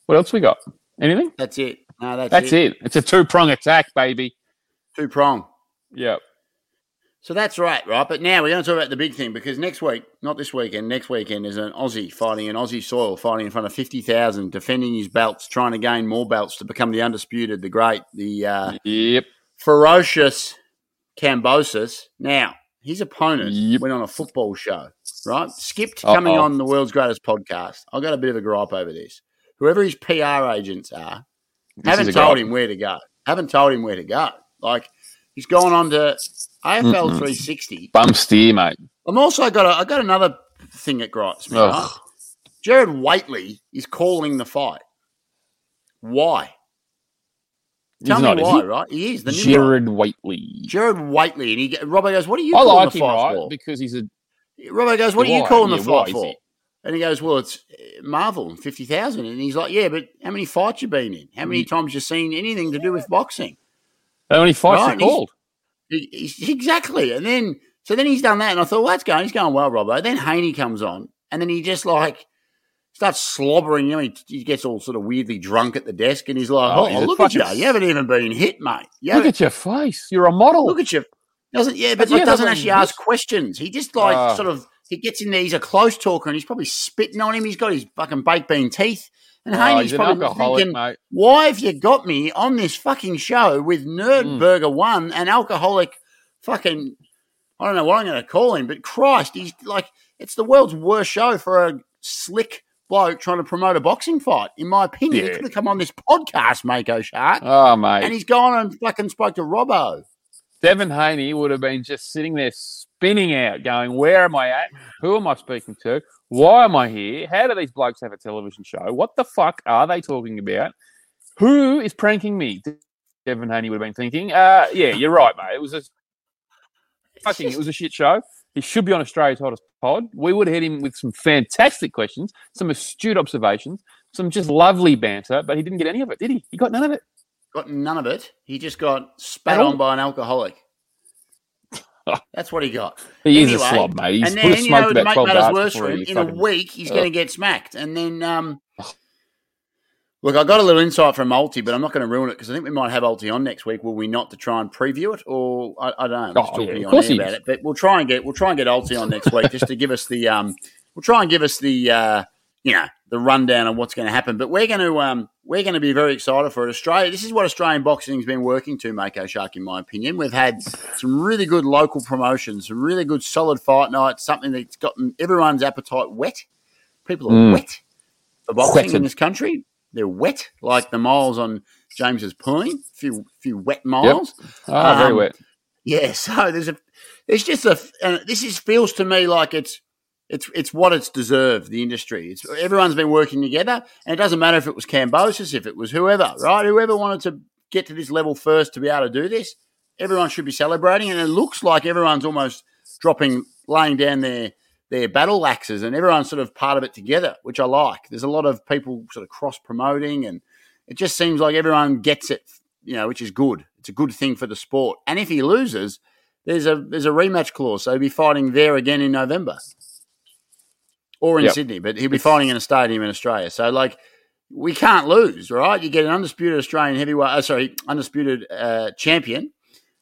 what else we got? Anything? That's it. No, that's, That's it. it. It's a two prong attack, baby. Two prong. Yep. So that's right, right? But now we're going to talk about the big thing because next week, not this weekend, next weekend is an Aussie fighting in Aussie soil, fighting in front of 50,000, defending his belts, trying to gain more belts to become the undisputed, the great, the uh, Yep. ferocious Kambosos. Now, his opponent Yep. went on a football show, right? Skipped Uh-oh. coming on the world's greatest podcast. I got a bit of a gripe over this. Whoever his PR agents are, This haven't told guy. him where to go. Haven't told him where to go. Like he's gone on to AFL Mm-mm. 360. Bum steer, mate. I'm also got a, I got another thing that gripes me. Right? Jared Whateley is calling the fight. Why? He's Tell not, me why. he? Right? He is the. Jared Whateley. Jared Whateley, and he Robbo goes, "What are you I calling like the him, fight right? for?" Because he's a Robbo goes, "What are you Why? calling the Yeah, why fight for?" And he goes, "Well, it's uh, Marvel and fifty thousand. And he's like, "Yeah, but how many fights you been in? How many times you seen anything to do with boxing?" How many fights Right, are and he's- called? He's- exactly. And then so then he's done that, and I thought, well, that's going, he's going well, Robbo. Then Haney comes on, and then he just like starts slobbering. You know, he, he gets all sort of weirdly drunk at the desk, and he's like, Oh, "Oh, look at you! You haven't even been hit, mate. You Look at your face. You're a model. look at you." Doesn't yeah, but he like, doesn't actually ask questions. He just like Ah. sort of he gets in there. He's a close talker, and he's probably spitting on him. He's got his fucking baked bean teeth, and Oh, Haney's probably alcoholic, thinking, mate. why have you got me on this fucking show with Nerd Mm. Burger One, an alcoholic fucking I don't know what I'm going to call him, but Christ, he's like it's the world's worst show for a slick bloke trying to promote a boxing fight. In my opinion, he Yeah. could have come on this podcast, Mako Shark, Oh, mate. and he's gone and fucking spoke to Robbo. Devin Haney would have been just sitting there spinning out, going, Where am I at? Who am I speaking to? Why am I here? How do these blokes have a television show? What the fuck are they talking about? Who is pranking me? Devin Haney would have been thinking. Uh, yeah, you're right, mate. It was a fucking, it was a shit show. He should be on Australia's hottest pod. We would have hit him with some fantastic questions, some astute observations, some just lovely banter, but he didn't get any of it, did he? He got none of it. Got none of it. He just got spat on by an alcoholic. That's what he got. He is a Anyway, slob, mate. He's and then, you know, to about make 12 matters darts worse before for him, in a week he's going to get smacked. And then, um, look, I got a little insight from Ulti, but I'm not going to ruin it because I think we might have Ulti on next week. Will we not to try and preview it, or I, I don't know. Oh, talking yeah, of course he about is. it, but we'll try and get we'll try and get Ulti on next week just to give us the um, we'll try and give us the uh, you know the rundown on what's going to happen. But we're going to um, we're going to be very excited for it. Australia. This is what Australian boxing's been working to, Mako Shark, in my opinion. We've had some really good local promotions, some really good solid fight nights, something that's gotten everyone's appetite wet. People are Mm. wet for boxing in this country. They're wet, like the miles on James's pulling. Few few wet miles. Oh, very Um, wet. Yeah, so there's a, there's just a, and this is feels to me like it's, it's, it's what it's deserved. The industry, it's everyone's been working together, and it doesn't matter if it was Kambosos, if it was whoever, right? Whoever wanted to get to this level first to be able to do this, everyone should be celebrating, and it looks like everyone's almost dropping, laying down their their battle axes, and everyone's sort of part of it together, which I like. There's a lot of people sort of cross promoting, and it just seems like everyone gets it, you know, which is good. It's a good thing for the sport. And if he loses, there's a there's a rematch clause, so he'll be fighting there again in November or in Yep. Sydney, but he'll be fighting in a stadium in Australia. So like. We can't lose, right? You get an undisputed Australian heavyweight, uh, sorry, undisputed uh, champion,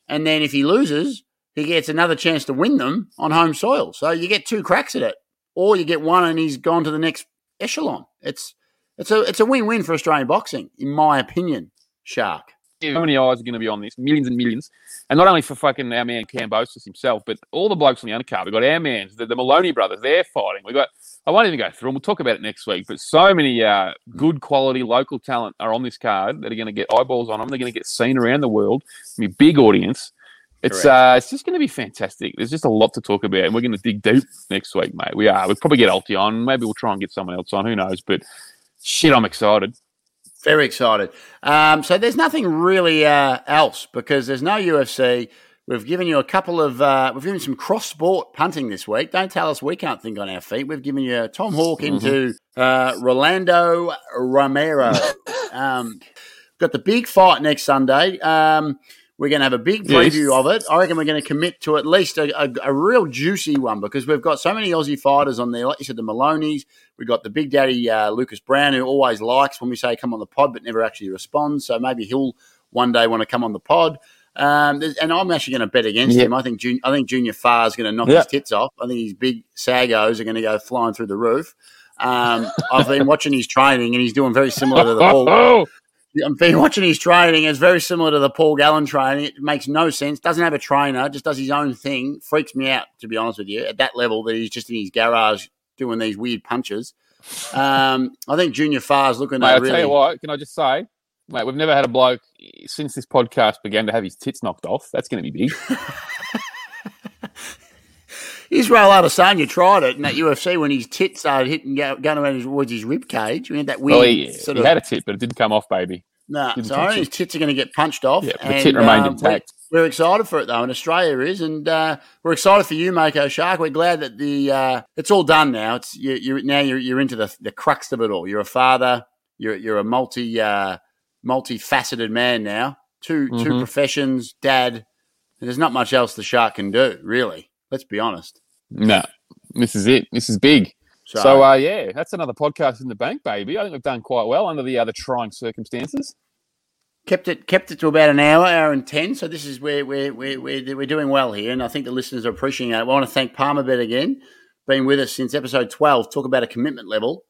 and then if he loses, he gets another chance to win them on home soil. So you get two cracks at it, or you get one and he's gone to the next echelon. It's it's a it's a win win for Australian boxing, in my opinion. Shark. How many eyes are going to be on this? Millions and millions. And not only for fucking our man Kambosos himself, but all the blokes on the undercard. We've got our mans, the, the Moloney brothers, they're fighting. We've got, I won't even go through them. We'll talk about it next week. But so many uh, good quality local talent are on this card that are going to get eyeballs on them. They're going to get seen around the world. It's going to be a big audience. It's uh, it's just going to be fantastic. There's just a lot to talk about, and we're going to dig deep next week, mate. We are. We'll probably get Alti on. Maybe we'll try and get someone else on. Who knows? But shit, I'm excited. Very excited. Um, so there's nothing really uh, else because there's no UFC. We've given you a couple of, uh, we've given some cross sport punting this week. Don't tell us we can't think on our feet. We've given you Tom Hawk into uh, Rolando Romero. um, got the big fight next Sunday. Um, we're going to have a big Yes. preview of it. I reckon we're going to commit to at least a, a, a real juicy one because we've got so many Aussie fighters on there. Like you said, the Moloney's. We've got the big daddy uh, Lucas Browne, who always likes when we say come on the pod, but never actually responds. So maybe he'll one day want to come on the pod. Um, and I'm actually going to bet against Yeah. him. I think Jun- I think Junior Fa is going to knock Yeah. his tits off. I think his big sagos are going to go flying through the roof. Um, I've been watching his training, and he's doing very similar to the Paul. I've been watching his training. It's very similar to the Paul Gallen training. It makes no sense. Doesn't have a trainer. Just does his own thing. Freaks me out, to be honest with you. At that level, that he's just in his garage doing these weird punches. Um, I think Junior Fa's looking mate, at I'll really. tell you what. Can I just say, mate, we've never had a bloke since this podcast began to have his tits knocked off. That's going to be big. Israel Adesanya tried it in that UFC when his tit started hitting, go- going around his, towards his rib cage. We had that weird well, he, sort he of. had a tit, but it didn't come off, baby. Nah, didn't so I touch think his tits are going to get punched off. Yeah, the and, tit remained um, intact. We're, we're excited for it though, and Australia is, and uh, we're excited for you, Mako Shark. We're glad that the uh, it's all done now. It's you, you're now you're, you're into the the crux of it all. You're a father. You're you're a multi uh, multifaceted man now. 2 two Mhm. professions, dad. There's not much else the shark can do, really. Let's be honest. No, this is it. This is big. So, So, uh, yeah, that's another podcast in the bank, baby. I think we've done quite well under the other trying circumstances. kept it kept it to about an hour, hour and ten. So this is where we're we're we're, we're doing well here, and I think the listeners are appreciating it. I want to thank Palmerbet again, been with us since episode twelve. Talk about a commitment level.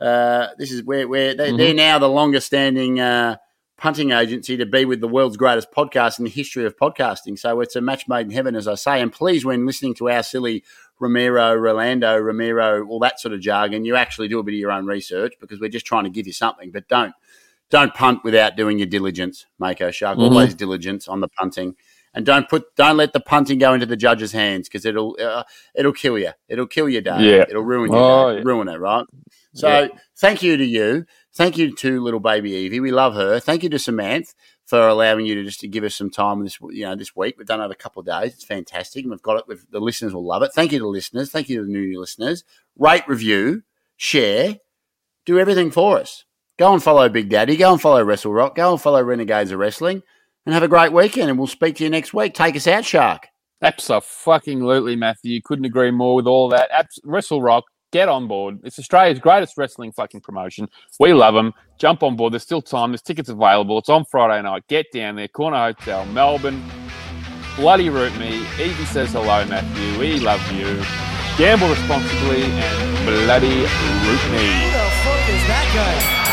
Uh, this is where where they, Mhm. they're now the longest standing uh, punting agency to be with the world's greatest podcast in the history of podcasting. So it's a match made in heaven, as I say. And please, when listening to our silly Romero, Rolando, Romero, all that sort of jargon, you actually do a bit of your own research because we're just trying to give you something. But don't don't punt without doing your diligence, Mako Shark. Mhm. Always diligence on the punting. and don't put don't let the punting go into the judge's hands because it'll uh, it'll kill you. It'll kill your day. Yeah. It'll ruin your Oh, yeah. Ruin it, right? So Yeah. thank you to you. Thank you to little baby Evie. We love her. Thank you to Samantha for allowing you to just to give us some time this you know this week. We've done it a couple of days. It's fantastic. and We've got it. With, the listeners will love it. Thank you to the listeners. Thank you to the new listeners. Rate, review, share, do everything for us. Go and follow Big Daddy. Go and follow Wrestle Rock. Go and follow Renegades of Wrestling. And have a great weekend. And we'll speak to you next week. Take us out, Shark. Absolutely, Matthew. You Couldn't agree more with all that. Abs- Wrestle Rock, get on board. It's Australia's greatest wrestling fucking promotion. We love them. Jump on board. There's still time. There's tickets available. It's on Friday night. Get down there. Corner Hotel, Melbourne. Bloody root me. Evie says hello, Matthew. We love you. Gamble responsibly and bloody root me. Who the fuck is that guy?